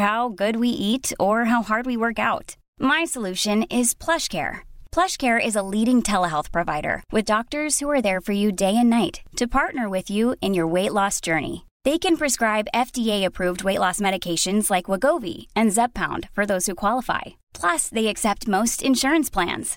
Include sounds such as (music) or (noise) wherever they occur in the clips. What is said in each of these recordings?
how good we at our leading ٹھہر health provider with doctors you day and night to partner with you in your weight loss journey they can prescribe F D approved weight loss medications like Wegovy and Zepbound for those who qualify plus they accept most insurance plans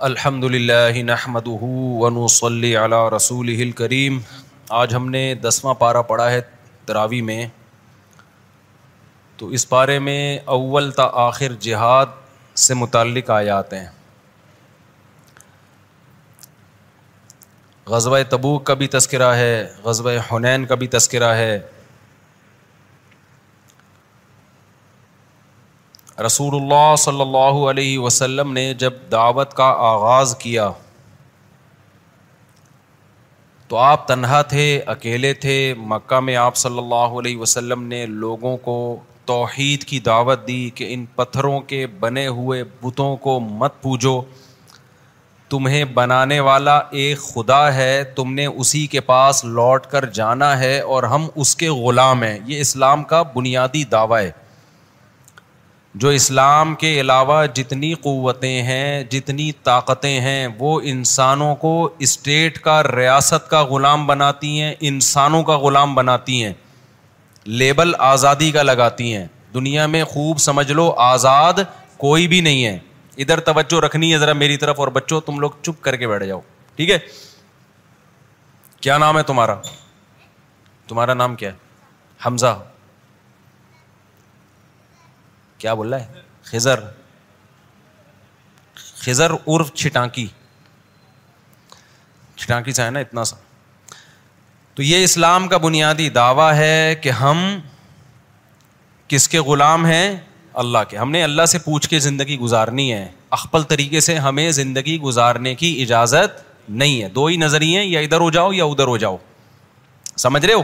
الحمد للہ نحمد صلی علیہ رسول کریم آج ہم نے دسواں پارہ پڑھا ہے تراوی میں تو اس پارے میں اول تا آخر جہاد سے متعلق آیات ہیں غزوہ تبوک کا بھی تذکرہ ہے غزوہ حنین کا بھی تذکرہ ہے رسول اللہ صلی اللہ علیہ وسلم نے جب دعوت کا آغاز کیا تو آپ تنہا تھے اکیلے تھے مکہ میں آپ صلی اللہ علیہ وسلم نے لوگوں کو توحید کی دعوت دی کہ ان پتھروں کے بنے ہوئے بتوں کو مت پوجو تمہیں بنانے والا ایک خدا ہے تم نے اسی کے پاس لوٹ کر جانا ہے اور ہم اس کے غلام ہیں یہ اسلام کا بنیادی دعویٰ ہے جو اسلام کے علاوہ جتنی قوتیں ہیں جتنی طاقتیں ہیں وہ انسانوں کو اسٹیٹ کا ریاست کا غلام بناتی ہیں انسانوں کا غلام بناتی ہیں لیبل آزادی کا لگاتی ہیں دنیا میں خوب سمجھ لو آزاد کوئی بھی نہیں ہے ادھر توجہ رکھنی ہے ذرا میری طرف اور بچوں تم لوگ چپ کر کے بیٹھ جاؤ ٹھیک ہے کیا نام ہے تمہارا تمہارا نام کیا ہے حمزہ بول رہا ہے خزر خزر عرف چھٹانکی چھٹانکی سا ہے نا اتنا سا تو یہ اسلام کا بنیادی دعویٰ ہے کہ ہم کس کے غلام ہیں اللہ کے ہم نے اللہ سے پوچھ کے زندگی گزارنی ہے اخپل طریقے سے ہمیں زندگی گزارنے کی اجازت نہیں ہے دو ہی نظریے یا ادھر ہو جاؤ یا ادھر ہو جاؤ سمجھ رہے ہو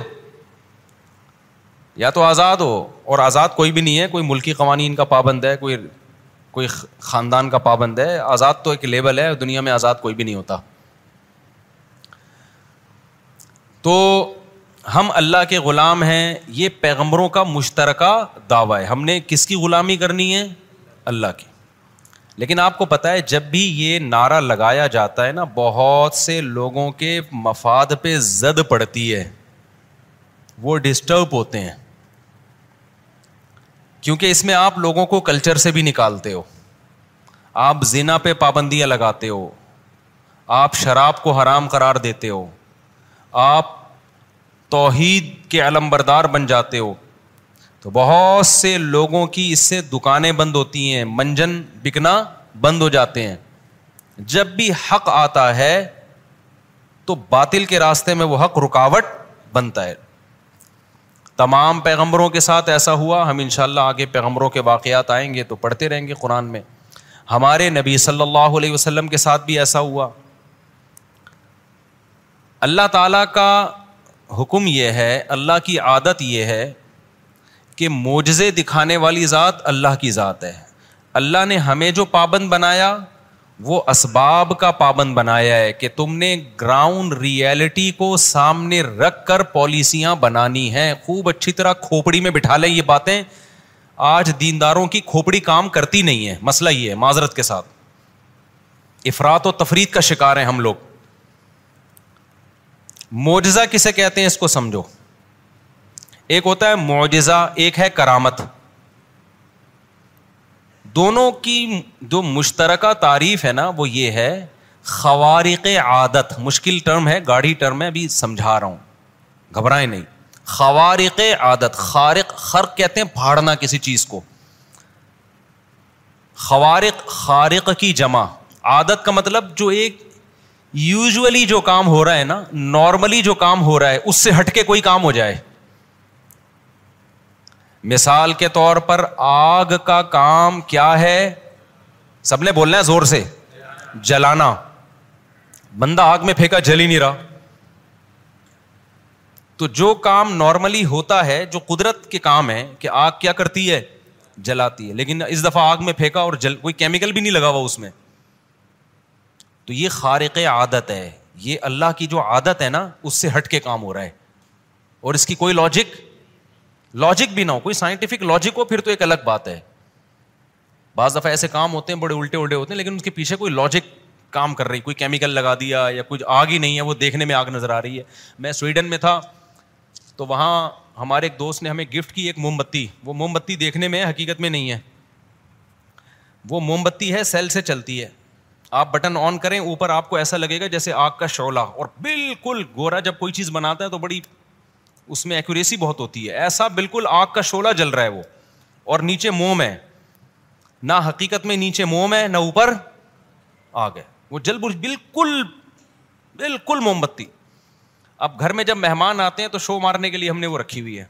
یا تو آزاد ہو اور آزاد کوئی بھی نہیں ہے کوئی ملکی قوانین کا پابند ہے کوئی کوئی خاندان کا پابند ہے آزاد تو ایک لیبل ہے دنیا میں آزاد کوئی بھی نہیں ہوتا تو ہم اللہ کے غلام ہیں یہ پیغمبروں کا مشترکہ دعویٰ ہے ہم نے کس کی غلامی کرنی ہے اللہ کی لیکن آپ کو پتہ ہے جب بھی یہ نعرہ لگایا جاتا ہے نا بہت سے لوگوں کے مفاد پہ زد پڑتی ہے وہ ڈسٹرب ہوتے ہیں کیونکہ اس میں آپ لوگوں کو کلچر سے بھی نکالتے ہو آپ زینا پہ پابندیاں لگاتے ہو آپ شراب کو حرام قرار دیتے ہو آپ توحید کے علم بردار بن جاتے ہو تو بہت سے لوگوں کی اس سے دکانیں بند ہوتی ہیں منجن بکنا بند ہو جاتے ہیں جب بھی حق آتا ہے تو باطل کے راستے میں وہ حق رکاوٹ بنتا ہے تمام پیغمبروں کے ساتھ ایسا ہوا ہم ان شاء اللہ آگے پیغمبروں کے واقعات آئیں گے تو پڑھتے رہیں گے قرآن میں ہمارے نبی صلی اللہ علیہ وسلم کے ساتھ بھی ایسا ہوا اللہ تعالیٰ کا حکم یہ ہے اللہ کی عادت یہ ہے کہ معجزے دکھانے والی ذات اللہ کی ذات ہے اللہ نے ہمیں جو پابند بنایا وہ اسباب کا پابند بنایا ہے کہ تم نے گراؤنڈ ریئلٹی کو سامنے رکھ کر پالیسیاں بنانی ہیں خوب اچھی طرح کھوپڑی میں بٹھا لیں یہ باتیں آج دینداروں کی کھوپڑی کام کرتی نہیں ہے مسئلہ یہ ہے معذرت کے ساتھ افراد و تفریح کا شکار ہیں ہم لوگ معجزہ کسے کہتے ہیں اس کو سمجھو ایک ہوتا ہے معجزہ ایک ہے کرامت دونوں کی جو مشترکہ تعریف ہے نا وہ یہ ہے خوارق عادت مشکل ٹرم ہے گاڑی ٹرم ہے ابھی سمجھا رہا ہوں گھبرائیں نہیں خوارق عادت خارق خرق کہتے ہیں پھاڑنا کسی چیز کو خوارق خارق کی جمع عادت کا مطلب جو ایک یوزلی جو کام ہو رہا ہے نا نارملی جو کام ہو رہا ہے اس سے ہٹ کے کوئی کام ہو جائے مثال کے طور پر آگ کا کام کیا ہے سب نے بولنا ہے زور سے جلانا بندہ آگ میں پھینکا جل ہی نہیں رہا تو جو کام نارملی ہوتا ہے جو قدرت کے کام ہے کہ آگ کیا کرتی ہے جلاتی ہے لیکن اس دفعہ آگ میں پھینکا اور جل کوئی کیمیکل بھی نہیں لگا ہوا اس میں تو یہ خارق عادت ہے یہ اللہ کی جو عادت ہے نا اس سے ہٹ کے کام ہو رہا ہے اور اس کی کوئی لاجک لاجک بھی نہ ہو کوئی سائنٹیفک لاجک ہو پھر تو ایک الگ بات ہے بعض دفعہ ایسے کام ہوتے ہیں بڑے الٹے الٹے ہوتے ہیں لیکن اس کے پیچھے کوئی لاجک کام کر رہی کوئی کیمیکل لگا دیا یا کچھ آگ ہی نہیں ہے وہ دیکھنے میں آگ نظر آ رہی ہے میں سویڈن میں تھا تو وہاں ہمارے ایک دوست نے ہمیں گفٹ کی ایک موم بتی وہ موم بتی دیکھنے میں حقیقت میں نہیں ہے وہ موم بتی ہے سیل سے چلتی ہے آپ بٹن آن کریں اوپر آپ کو ایسا لگے گا جیسے آگ کا شعلہ اور بالکل گورا جب کوئی چیز بناتا ہے تو بڑی اس میں ایکوریسی بہت ہوتی ہے ایسا بالکل آگ کا شولا جل رہا ہے وہ اور نیچے موم ہے نہ حقیقت میں نیچے موم ہے نہ اوپر آگ ہے وہ جل بالکل بالکل موم بتی اب گھر میں جب مہمان آتے ہیں تو شو مارنے کے لیے ہم نے وہ رکھی ہوئی ہے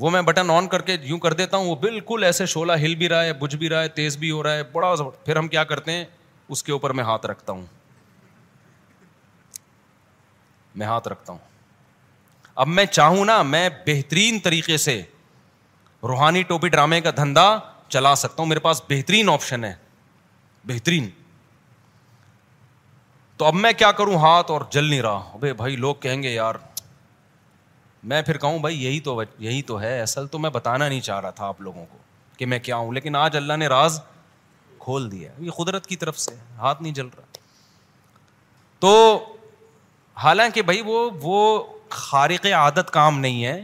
وہ میں بٹن آن کر کے یوں کر دیتا ہوں وہ بالکل ایسے شولا ہل بھی رہا ہے بجھ بھی رہا ہے تیز بھی ہو رہا ہے بڑا پھر ہم کیا کرتے ہیں اس کے اوپر میں ہاتھ رکھتا ہوں میں ہاتھ رکھتا ہوں اب میں چاہوں نا میں بہترین طریقے سے روحانی ٹوپی ڈرامے کا دھندا چلا سکتا ہوں میرے پاس بہترین آپشن ہے بہترین تو اب میں کیا کروں ہاتھ اور جل نہیں رہا بھائی لوگ کہیں گے یار میں پھر کہوں بھائی یہی تو یہی تو ہے اصل تو میں بتانا نہیں چاہ رہا تھا آپ لوگوں کو کہ میں کیا ہوں لیکن آج اللہ نے راز کھول دیا یہ قدرت کی طرف سے ہاتھ نہیں جل رہا تو حالانکہ بھائی وہ وہ خارق عادت کام نہیں ہے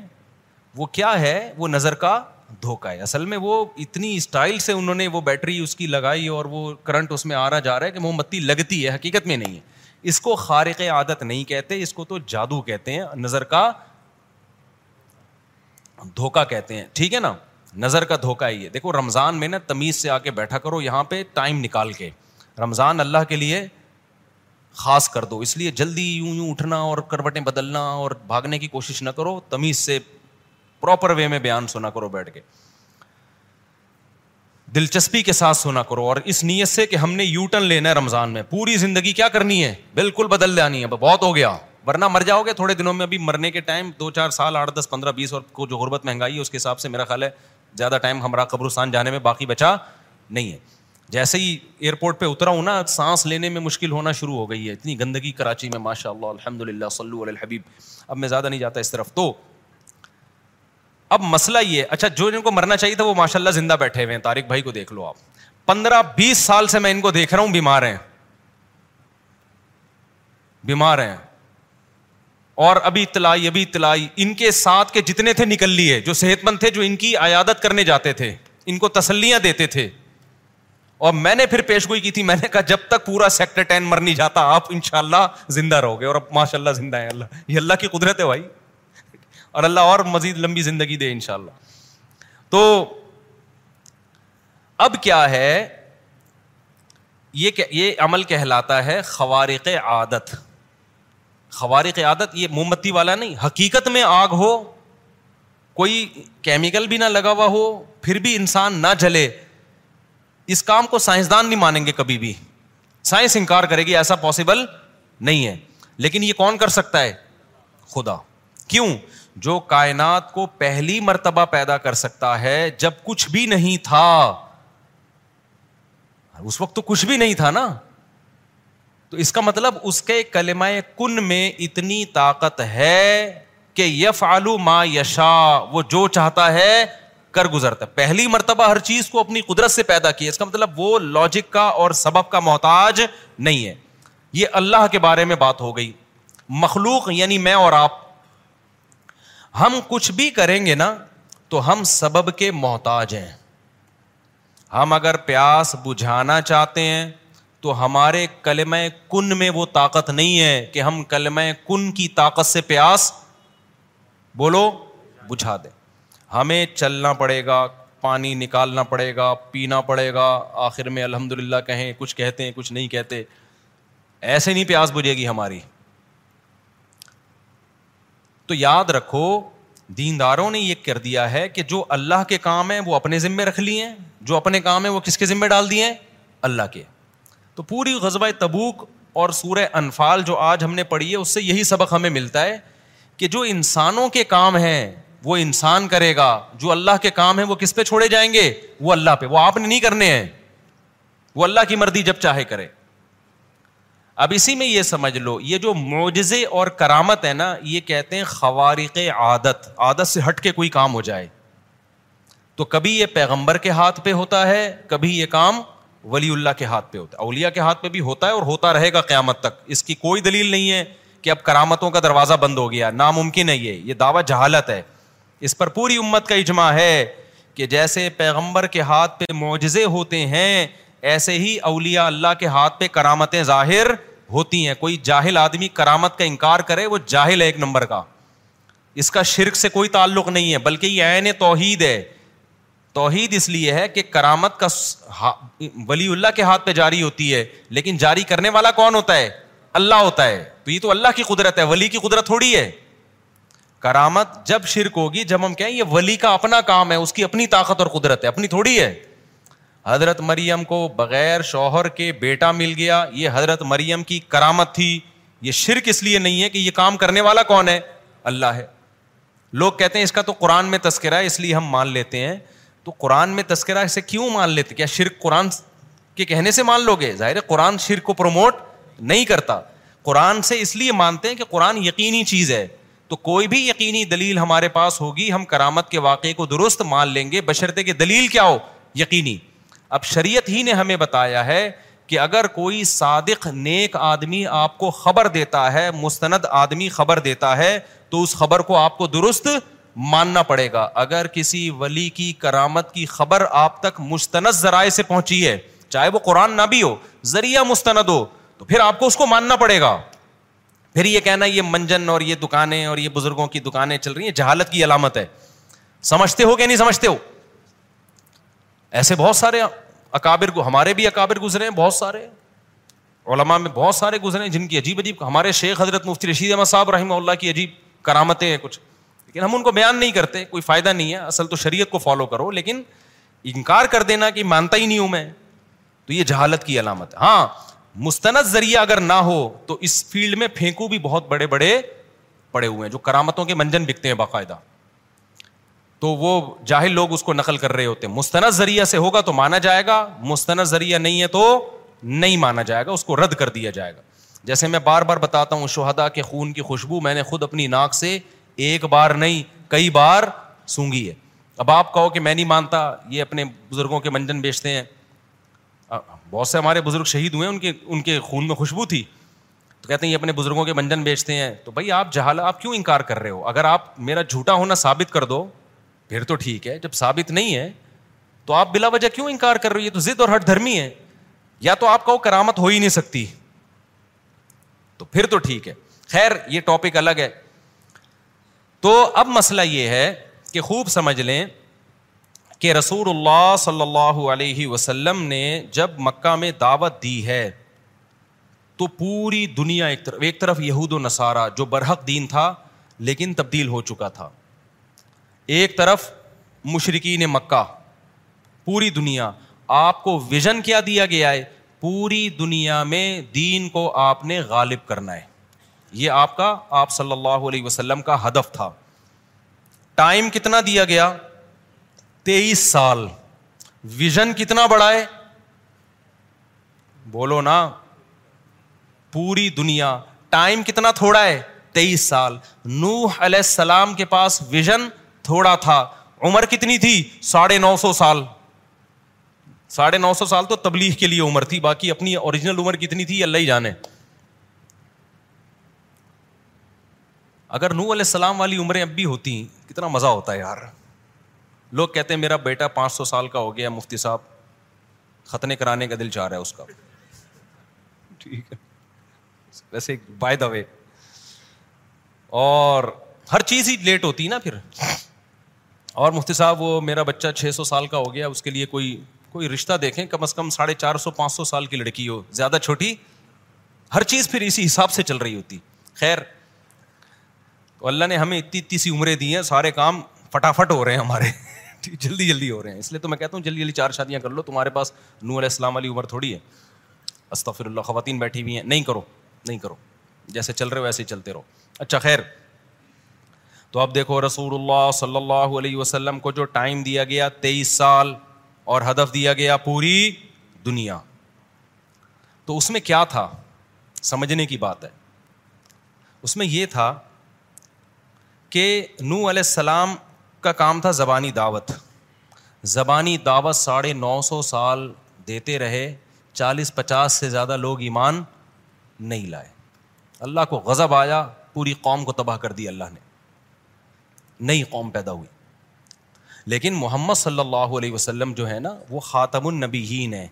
وہ کیا ہے وہ نظر کا دھوکہ ہے اصل میں وہ اتنی اسٹائل سے انہوں نے وہ بیٹری اس کی لگائی اور وہ کرنٹ اس میں آ رہا جا رہا ہے کہ موم بتی لگتی ہے حقیقت میں نہیں ہے اس کو خارق عادت نہیں کہتے اس کو تو جادو کہتے ہیں نظر کا دھوکا کہتے ہیں ٹھیک ہے نا نظر کا دھوکا ہی ہے دیکھو رمضان میں نا تمیز سے آ کے بیٹھا کرو یہاں پہ ٹائم نکال کے رمضان اللہ کے لیے خاص کر دو اس لیے جلدی یوں یوں اٹھنا اور کروٹیں بدلنا اور بھاگنے کی کوشش نہ کرو تمیز سے پراپر وے میں بیان سنا کرو بیٹھ کے دلچسپی کے ساتھ سنا کرو اور اس نیت سے کہ ہم نے یو ٹرن لینا ہے رمضان میں پوری زندگی کیا کرنی ہے بالکل بدل جانی ہے بہت ہو گیا ورنہ مر جاؤ گے تھوڑے دنوں میں ابھی مرنے کے ٹائم دو چار سال آٹھ دس پندرہ بیس کو جو غربت مہنگائی ہے اس کے حساب سے میرا خیال ہے زیادہ ٹائم ہمارا قبرستان جانے میں باقی بچا نہیں ہے جیسے ہی ایئرپورٹ پہ اترا ہوں نا سانس لینے میں مشکل ہونا شروع ہو گئی ہے اتنی گندگی کراچی میں ماشاء اللہ الحمد للہ اللہ حبیب اب میں زیادہ نہیں جاتا اس طرف تو اب مسئلہ یہ اچھا جو جن کو مرنا چاہیے تھا وہ ماشاء اللہ زندہ بیٹھے ہوئے ہیں طارق بھائی کو دیکھ لو آپ پندرہ بیس سال سے میں ان کو دیکھ رہا ہوں بیمار ہیں بیمار ہیں اور ابھی اطلاعی ابھی اطلاعی ان کے ساتھ کے جتنے تھے نکل لیے جو صحت مند تھے جو ان کی عیادت کرنے جاتے تھے ان کو تسلیاں دیتے تھے اور میں نے پھر پیش گوئی کی تھی میں نے کہا جب تک پورا سیکٹر ٹین مر نہیں جاتا آپ ان شاء اللہ زندہ رہو گے اور اب ماشاء اللہ زندہ ہے اللہ یہ اللہ کی قدرت ہے بھائی اور اللہ اور مزید لمبی زندگی دے ان شاء اللہ تو اب کیا ہے یہ یہ عمل کہلاتا ہے خوارق عادت خوارق عادت یہ موم بتی والا نہیں حقیقت میں آگ ہو کوئی کیمیکل بھی نہ لگا ہوا ہو پھر بھی انسان نہ جلے اس کام کو سائنسدان نہیں مانیں گے کبھی بھی سائنس انکار کرے گی ایسا پاسبل نہیں ہے لیکن یہ کون کر سکتا ہے خدا کیوں جو کائنات کو پہلی مرتبہ پیدا کر سکتا ہے جب کچھ بھی نہیں تھا اس وقت تو کچھ بھی نہیں تھا نا تو اس کا مطلب اس کے کلمہ کن میں اتنی طاقت ہے کہ یف آلو ما یشا وہ جو چاہتا ہے کر گزرتا ہے پہلی مرتبہ ہر چیز کو اپنی قدرت سے پیدا کی اس کا مطلب وہ لاجک کا اور سبب کا محتاج نہیں ہے یہ اللہ کے بارے میں بات ہو گئی مخلوق یعنی میں اور آپ ہم کچھ بھی کریں گے نا تو ہم سبب کے محتاج ہیں ہم اگر پیاس بجھانا چاہتے ہیں تو ہمارے کلم کن میں وہ طاقت نہیں ہے کہ ہم کلم کن کی طاقت سے پیاس بولو بجھا دیں ہمیں چلنا پڑے گا پانی نکالنا پڑے گا پینا پڑے گا آخر میں الحمد للہ کہیں کچھ کہتے ہیں کچھ نہیں کہتے ایسے نہیں پیاس بجھے گی ہماری تو یاد رکھو دینداروں نے یہ کر دیا ہے کہ جو اللہ کے کام ہیں وہ اپنے ذمے رکھ لیے ہیں جو اپنے کام ہیں وہ کس کے ذمے ڈال دیے ہیں اللہ کے تو پوری غزبۂ تبوک اور سورہ انفال جو آج ہم نے پڑھی ہے اس سے یہی سبق ہمیں ملتا ہے کہ جو انسانوں کے کام ہیں وہ انسان کرے گا جو اللہ کے کام ہے وہ کس پہ چھوڑے جائیں گے وہ اللہ پہ وہ آپ نے نہیں کرنے ہیں وہ اللہ کی مرضی جب چاہے کرے اب اسی میں یہ سمجھ لو یہ جو معجزے اور کرامت ہے نا یہ کہتے ہیں خوارق عادت عادت سے ہٹ کے کوئی کام ہو جائے تو کبھی یہ پیغمبر کے ہاتھ پہ ہوتا ہے کبھی یہ کام ولی اللہ کے ہاتھ پہ ہوتا ہے اولیا کے ہاتھ پہ بھی ہوتا ہے اور ہوتا رہے گا قیامت تک اس کی کوئی دلیل نہیں ہے کہ اب کرامتوں کا دروازہ بند ہو گیا ناممکن ہے یہ یہ دعویٰ جہالت ہے اس پر پوری امت کا اجماع ہے کہ جیسے پیغمبر کے ہاتھ پہ معجزے ہوتے ہیں ایسے ہی اولیاء اللہ کے ہاتھ پہ کرامتیں ظاہر ہوتی ہیں کوئی جاہل آدمی کرامت کا انکار کرے وہ جاہل ہے ایک نمبر کا اس کا شرک سے کوئی تعلق نہیں ہے بلکہ یہ عین توحید ہے توحید اس لیے ہے کہ کرامت کا ولی اللہ کے ہاتھ پہ جاری ہوتی ہے لیکن جاری کرنے والا کون ہوتا ہے اللہ ہوتا ہے تو یہ تو اللہ کی قدرت ہے ولی کی قدرت تھوڑی ہے کرامت جب شرک ہوگی جب ہم کہیں یہ ولی کا اپنا کام ہے اس کی اپنی طاقت اور قدرت ہے اپنی تھوڑی ہے حضرت مریم کو بغیر شوہر کے بیٹا مل گیا یہ حضرت مریم کی کرامت تھی یہ شرک اس لیے نہیں ہے کہ یہ کام کرنے والا کون ہے اللہ ہے لوگ کہتے ہیں اس کا تو قرآن میں تذکرہ ہے اس لیے ہم مان لیتے ہیں تو قرآن میں تذکرہ اسے کیوں مان لیتے کیا شرک قرآن کے کہنے سے مان لو گے ظاہر قرآن شرک کو پروموٹ نہیں کرتا قرآن سے اس لیے مانتے ہیں کہ قرآن یقینی چیز ہے تو کوئی بھی یقینی دلیل ہمارے پاس ہوگی ہم کرامت کے واقعے کو درست مان لیں گے بشرطے کے دلیل کیا ہو یقینی اب شریعت ہی نے ہمیں بتایا ہے کہ اگر کوئی صادق نیک آدمی آپ کو خبر دیتا ہے مستند آدمی خبر دیتا ہے تو اس خبر کو آپ کو درست ماننا پڑے گا اگر کسی ولی کی کرامت کی خبر آپ تک مستند ذرائع سے پہنچی ہے چاہے وہ قرآن نہ بھی ہو ذریعہ مستند ہو تو پھر آپ کو اس کو ماننا پڑے گا پھر یہ کہنا یہ منجن اور یہ دکانیں اور یہ بزرگوں کی دکانیں چل رہی ہیں جہالت کی علامت ہے سمجھتے ہو کہ نہیں سمجھتے ہو ایسے بہت سارے اکابر ہمارے بھی اکابر گزرے ہیں بہت سارے علما میں بہت سارے گزرے ہیں جن کی عجیب عجیب ہمارے شیخ حضرت مفتی رشید احمد صاحب رحمہ اللہ کی عجیب کرامتیں ہیں کچھ لیکن ہم ان کو بیان نہیں کرتے کوئی فائدہ نہیں ہے اصل تو شریعت کو فالو کرو لیکن انکار کر دینا کہ مانتا ہی نہیں ہوں میں تو یہ جہالت کی علامت ہے ہاں مستند ذریعہ اگر نہ ہو تو اس فیلڈ میں پھینکو بھی بہت بڑے بڑے پڑے ہوئے ہیں جو کرامتوں کے منجن بکتے ہیں باقاعدہ تو وہ جاہل لوگ اس کو نقل کر رہے ہوتے ہیں مستند ذریعہ سے ہوگا تو مانا جائے گا مستند ذریعہ نہیں ہے تو نہیں مانا جائے گا اس کو رد کر دیا جائے گا جیسے میں بار بار بتاتا ہوں شہدا کے خون کی خوشبو میں نے خود اپنی ناک سے ایک بار نہیں کئی بار سونگی ہے اب آپ کہو کہ میں نہیں مانتا یہ اپنے بزرگوں کے منجن بیچتے ہیں بہت سے ہمارے بزرگ شہید ہوئے ان کے ان کے خون میں خوشبو تھی تو کہتے ہیں یہ اپنے بزرگوں کے منجن بیچتے ہیں تو بھائی آپ جہالا آپ کیوں انکار کر رہے ہو اگر آپ میرا جھوٹا ہونا ثابت کر دو پھر تو ٹھیک ہے جب ثابت نہیں ہے تو آپ بلا وجہ کیوں انکار کر رہے ہو یہ تو ضد اور ہٹ دھرمی ہے یا تو آپ کا وہ کرامت ہو ہی نہیں سکتی تو پھر تو ٹھیک ہے خیر یہ ٹاپک الگ ہے تو اب مسئلہ یہ ہے کہ خوب سمجھ لیں کہ رسول اللہ صلی اللہ علیہ وسلم نے جب مکہ میں دعوت دی ہے تو پوری دنیا ایک طرف ایک طرف یہود و نصارہ جو برحق دین تھا لیکن تبدیل ہو چکا تھا ایک طرف مشرقین مکہ پوری دنیا آپ کو ویژن کیا دیا گیا ہے پوری دنیا میں دین کو آپ نے غالب کرنا ہے یہ آپ کا آپ صلی اللہ علیہ وسلم کا ہدف تھا ٹائم کتنا دیا گیا تیئیس سال ویژن کتنا بڑا ہے بولو نا پوری دنیا ٹائم کتنا تھوڑا ہے تیئیس سال نوح علیہ السلام کے پاس ویژن تھوڑا تھا عمر کتنی تھی ساڑھے نو سو سال ساڑھے نو سو سال تو تبلیغ کے لیے عمر تھی باقی اپنی اوریجنل عمر کتنی تھی اللہ ہی جانے اگر نو علیہ السلام والی عمریں اب بھی ہوتی کتنا مزہ ہوتا ہے یار لوگ کہتے ہیں میرا بیٹا پانچ سو سال کا ہو گیا مفتی صاحب ختنے کرانے کا دل چاہ رہا ہے اس کا ٹھیک ہے ویسے دا وے اور ہر چیز ہی لیٹ ہوتی نا پھر اور مفتی صاحب وہ میرا بچہ چھ سو سال کا ہو گیا اس کے لیے کوئی کوئی رشتہ دیکھیں کم از کم ساڑھے چار سو پانچ سو سال کی لڑکی ہو زیادہ چھوٹی ہر چیز پھر اسی حساب سے چل رہی ہوتی خیر اللہ نے ہمیں اتنی اتنی سی عمریں دی ہیں سارے کام فٹافٹ ہو رہے ہیں ہمارے جلدی جلدی ہو رہے ہیں اس لیے تو میں کہتا ہوں جلدی جلدی چار شادیاں کر لو تمہارے پاس نور علیہ السلام علی عمر تھوڑی ہے استفر اللہ خواتین بیٹھی ہوئی ہیں نہیں کرو نہیں کرو جیسے چل رہے ہو ویسے ہی چلتے رہو اچھا خیر تو اب دیکھو رسول اللہ صلی اللہ علیہ وسلم کو جو ٹائم دیا گیا تیئیس سال اور ہدف دیا گیا پوری دنیا تو اس میں کیا تھا سمجھنے کی بات ہے اس میں یہ تھا کہ نو علیہ السلام کا کام تھا زبانی دعوت زبانی دعوت ساڑھے نو سو سال دیتے رہے چالیس پچاس سے زیادہ لوگ ایمان نہیں لائے اللہ کو غضب آیا پوری قوم کو تباہ کر دی اللہ نے نئی قوم پیدا ہوئی لیکن محمد صلی اللہ علیہ وسلم جو ہے نا وہ خاتم النبی ہیں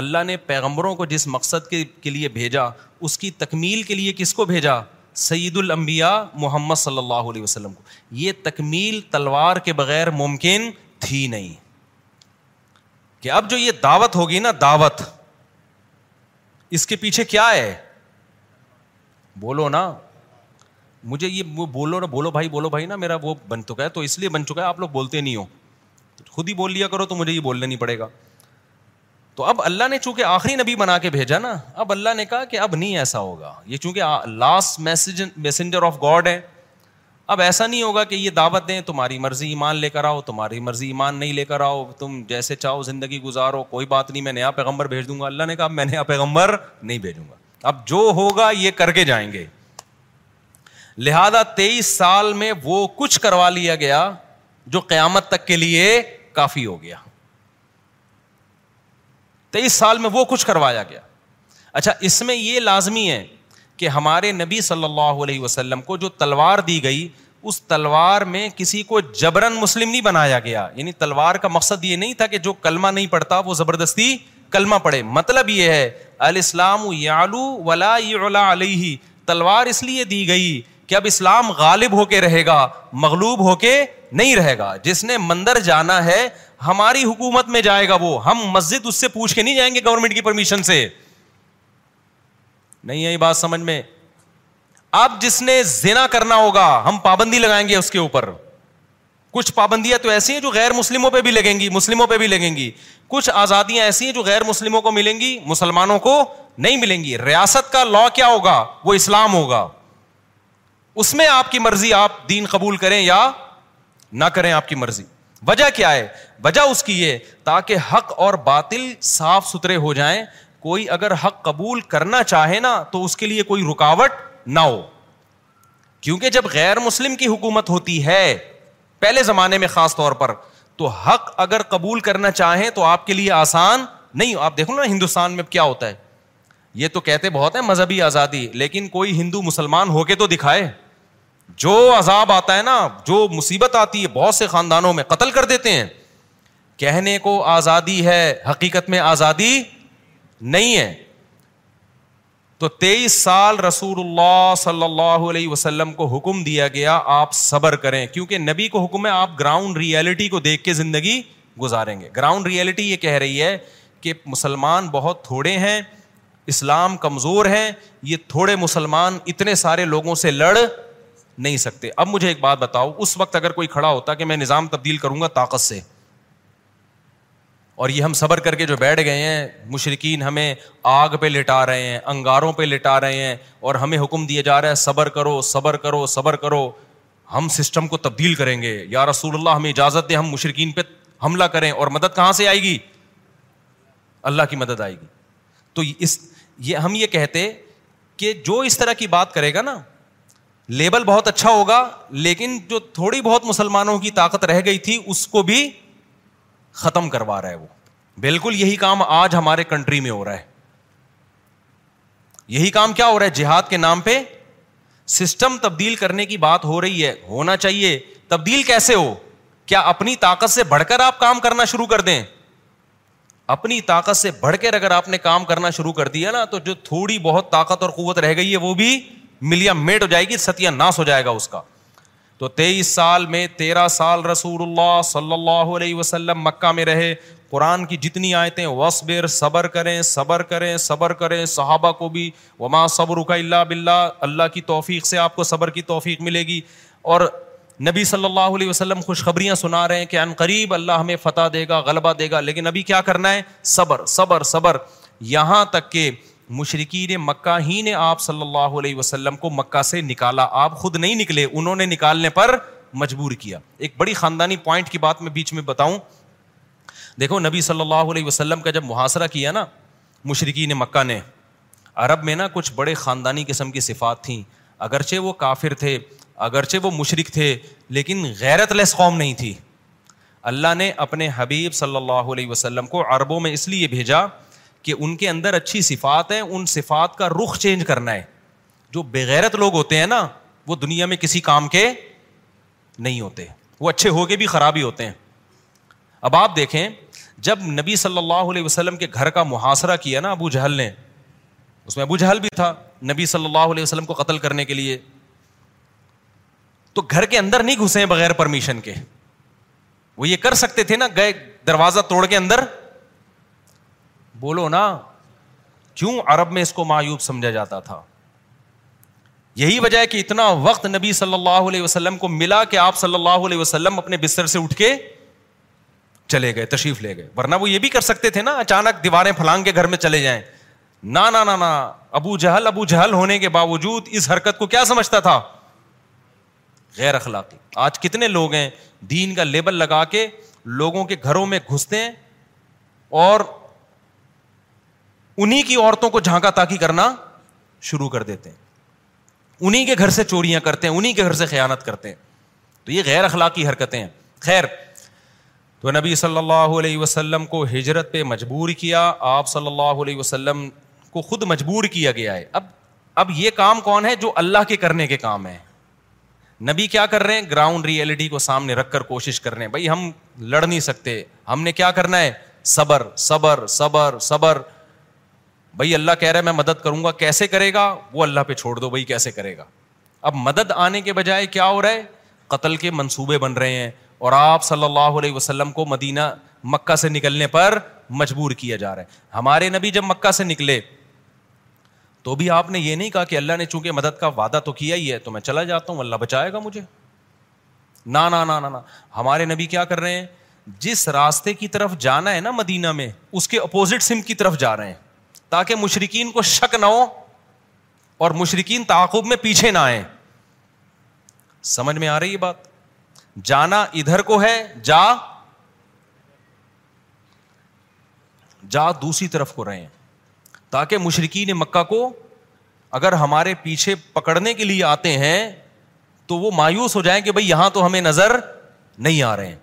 اللہ نے پیغمبروں کو جس مقصد کے لیے بھیجا اس کی تکمیل کے لیے کس کو بھیجا سعید الانبیاء محمد صلی اللہ علیہ وسلم کو یہ تکمیل تلوار کے بغیر ممکن تھی نہیں کہ اب جو یہ دعوت ہوگی نا دعوت اس کے پیچھے کیا ہے بولو نا مجھے یہ بولو نا بولو بھائی بولو بھائی نا میرا وہ بن چکا ہے تو اس لیے بن چکا ہے آپ لوگ بولتے نہیں ہو خود ہی بول لیا کرو تو مجھے یہ بولنا نہیں پڑے گا تو اب اللہ نے چونکہ آخری نبی بنا کے بھیجا نا اب اللہ نے کہا کہ اب نہیں ایسا ہوگا یہ چونکہ last message messenger of God ہے اب ایسا نہیں ہوگا کہ یہ دعوت دیں تمہاری مرضی ایمان لے کر آؤ تمہاری مرضی ایمان نہیں لے کر آؤ تم جیسے چاہو زندگی گزارو کوئی بات نہیں میں نیا پیغمبر بھیج دوں گا اللہ نے کہا میں نیا پیغمبر نہیں بھیجوں گا اب جو ہوگا یہ کر کے جائیں گے لہذا تیئیس سال میں وہ کچھ کروا لیا گیا جو قیامت تک کے لیے کافی ہو گیا تیئیس سال میں وہ کچھ کروایا گیا اچھا اس میں یہ لازمی ہے کہ ہمارے نبی صلی اللہ علیہ وسلم کو جو تلوار دی گئی اس تلوار میں کسی کو جبرن مسلم نہیں بنایا گیا یعنی تلوار کا مقصد یہ نہیں تھا کہ جو کلمہ نہیں پڑتا وہ زبردستی کلمہ پڑے مطلب یہ ہے الاسلام یعلو ولا علیہ تلوار اس لیے دی گئی کہ اب اسلام غالب ہو کے رہے گا مغلوب ہو کے نہیں رہے گا جس نے مندر جانا ہے ہماری حکومت میں جائے گا وہ ہم مسجد اس سے پوچھ کے نہیں جائیں گے گورنمنٹ کی پرمیشن سے نہیں یہ بات سمجھ میں اب جس نے زینا کرنا ہوگا ہم پابندی لگائیں گے اس کے اوپر کچھ پابندیاں تو ایسی ہیں جو غیر مسلموں پہ بھی لگیں گی مسلموں پہ بھی لگیں گی کچھ آزادیاں ایسی ہیں جو غیر مسلموں کو ملیں گی مسلمانوں کو نہیں ملیں گی ریاست کا لا کیا ہوگا وہ اسلام ہوگا اس میں آپ کی مرضی آپ دین قبول کریں یا نہ کریں آپ کی مرضی وجہ کیا ہے وجہ اس کی یہ تاکہ حق اور باطل صاف ستھرے ہو جائیں کوئی اگر حق قبول کرنا چاہے نا تو اس کے لیے کوئی رکاوٹ نہ ہو کیونکہ جب غیر مسلم کی حکومت ہوتی ہے پہلے زمانے میں خاص طور پر تو حق اگر قبول کرنا چاہیں تو آپ کے لیے آسان نہیں آپ دیکھو نا ہندوستان میں کیا ہوتا ہے یہ تو کہتے بہت ہیں مذہبی آزادی لیکن کوئی ہندو مسلمان ہو کے تو دکھائے جو عذاب آتا ہے نا جو مصیبت آتی ہے بہت سے خاندانوں میں قتل کر دیتے ہیں کہنے کو آزادی ہے حقیقت میں آزادی نہیں ہے تو تیئیس سال رسول اللہ صلی اللہ علیہ وسلم کو حکم دیا گیا آپ صبر کریں کیونکہ نبی کو حکم ہے آپ گراؤنڈ ریئلٹی کو دیکھ کے زندگی گزاریں گے گراؤنڈ ریالٹی یہ کہہ رہی ہے کہ مسلمان بہت تھوڑے ہیں اسلام کمزور ہیں یہ تھوڑے مسلمان اتنے سارے لوگوں سے لڑ نہیں سکتے اب مجھے ایک بات بتاؤ اس وقت اگر کوئی کھڑا ہوتا کہ میں نظام تبدیل کروں گا طاقت سے اور یہ ہم صبر کر کے جو بیٹھ گئے ہیں مشرقین ہمیں آگ پہ لٹا رہے ہیں انگاروں پہ لٹا رہے ہیں اور ہمیں حکم دیا جا رہا ہے صبر کرو صبر کرو صبر کرو ہم سسٹم کو تبدیل کریں گے یا رسول اللہ ہمیں اجازت دے ہم مشرقین پہ حملہ کریں اور مدد کہاں سے آئے گی اللہ کی مدد آئے گی تو اس یہ ہم یہ کہتے کہ جو اس طرح کی بات کرے گا نا لیبل بہت اچھا ہوگا لیکن جو تھوڑی بہت مسلمانوں کی طاقت رہ گئی تھی اس کو بھی ختم کروا رہا ہے وہ بالکل یہی کام آج ہمارے کنٹری میں ہو رہا ہے یہی کام کیا ہو رہا ہے جہاد کے نام پہ سسٹم تبدیل کرنے کی بات ہو رہی ہے ہونا چاہیے تبدیل کیسے ہو کیا اپنی طاقت سے بڑھ کر آپ کام کرنا شروع کر دیں اپنی طاقت سے بڑھ کر اگر آپ نے کام کرنا شروع کر دیا نا تو جو تھوڑی بہت طاقت اور قوت رہ گئی ہے وہ بھی ملیا میٹ ہو جائے گی ستیہ ناس ہو جائے گا اس کا تو تیئیس سال میں تیرہ سال رسول اللہ صلی اللہ علیہ وسلم مکہ میں رہے قرآن کی جتنی آیتیں وصبر صبر صبر صبر کریں کریں کریں صحابہ کو بھی وما صبر کا اللہ بلّہ اللہ کی توفیق سے آپ کو صبر کی توفیق ملے گی اور نبی صلی اللہ علیہ وسلم خوشخبریاں سنا رہے ہیں کہ قریب اللہ ہمیں فتح دے گا غلبہ دے گا لیکن ابھی کیا کرنا ہے صبر صبر صبر یہاں تک کہ مشرقین مکہ ہی نے آپ صلی اللہ علیہ وسلم کو مکہ سے نکالا آپ خود نہیں نکلے انہوں نے نکالنے پر مجبور کیا ایک بڑی خاندانی پوائنٹ کی بات میں بیچ میں بتاؤں دیکھو نبی صلی اللہ علیہ وسلم کا جب محاصرہ کیا نا مشرقین مکہ نے عرب میں نا کچھ بڑے خاندانی قسم کی صفات تھیں اگرچہ وہ کافر تھے اگرچہ وہ مشرق تھے لیکن غیرت لیس قوم نہیں تھی اللہ نے اپنے حبیب صلی اللہ علیہ وسلم کو عربوں میں اس لیے بھیجا کہ ان کے اندر اچھی صفات ہے ان صفات کا رخ چینج کرنا ہے جو بغیرت لوگ ہوتے ہیں نا وہ دنیا میں کسی کام کے نہیں ہوتے وہ اچھے ہو کے بھی خرابی ہوتے ہیں اب آپ دیکھیں جب نبی صلی اللہ علیہ وسلم کے گھر کا محاصرہ کیا نا ابو جہل نے اس میں ابو جہل بھی تھا نبی صلی اللہ علیہ وسلم کو قتل کرنے کے لیے تو گھر کے اندر نہیں گھسے بغیر پرمیشن کے وہ یہ کر سکتے تھے نا گئے دروازہ توڑ کے اندر بولو نا کیوں عرب میں اس کو معیوب سمجھا جاتا تھا یہی وجہ ہے کہ اتنا وقت نبی صلی اللہ علیہ وسلم کو ملا کہ آپ صلی اللہ علیہ وسلم اپنے بستر سے اٹھ کے چلے گئے تشریف لے گئے ورنہ وہ یہ بھی کر سکتے تھے نا اچانک دیواریں پھلانگ کے گھر میں چلے جائیں نہ ابو جہل ابو جہل ہونے کے باوجود اس حرکت کو کیا سمجھتا تھا غیر اخلاقی آج کتنے لوگ ہیں دین کا لیبل لگا کے لوگوں کے گھروں میں گھستے ہیں اور انہیں کی عورتوں کو جھانکا تاکی کرنا شروع کر دیتے ہیں انہیں کے گھر سے چوریاں کرتے ہیں انہیں کے گھر سے خیانت کرتے ہیں تو یہ غیر اخلاقی حرکتیں ہیں خیر تو نبی صلی اللہ علیہ وسلم کو ہجرت پہ مجبور کیا آپ صلی اللہ علیہ وسلم کو خود مجبور کیا گیا ہے اب اب یہ کام کون ہے جو اللہ کے کرنے کے کام ہیں نبی کیا کر رہے ہیں گراؤنڈ ریئلٹی کو سامنے رکھ کر کوشش کر رہے ہیں بھائی ہم لڑ نہیں سکتے ہم نے کیا کرنا ہے صبر صبر صبر صبر بھائی اللہ کہہ رہا ہے میں مدد کروں گا کیسے کرے گا وہ اللہ پہ چھوڑ دو بھائی کیسے کرے گا اب مدد آنے کے بجائے کیا ہو رہا ہے قتل کے منصوبے بن رہے ہیں اور آپ صلی اللہ علیہ وسلم کو مدینہ مکہ سے نکلنے پر مجبور کیا جا رہا ہے ہمارے نبی جب مکہ سے نکلے تو بھی آپ نے یہ نہیں کہا کہ اللہ نے چونکہ مدد کا وعدہ تو کیا ہی ہے تو میں چلا جاتا ہوں اللہ بچائے گا مجھے نہ نہ نہ ہمارے نبی کیا کر رہے ہیں جس راستے کی طرف جانا ہے نا مدینہ میں اس کے اپوزٹ سم کی طرف جا رہے ہیں تاکہ مشرقین کو شک نہ ہو اور مشرقین تعاقب میں پیچھے نہ آئے سمجھ میں آ رہی ہے بات جانا ادھر کو ہے جا جا دوسری طرف کو رہیں تاکہ مشرقین مکہ کو اگر ہمارے پیچھے پکڑنے کے لیے آتے ہیں تو وہ مایوس ہو جائیں کہ بھائی یہاں تو ہمیں نظر نہیں آ رہے ہیں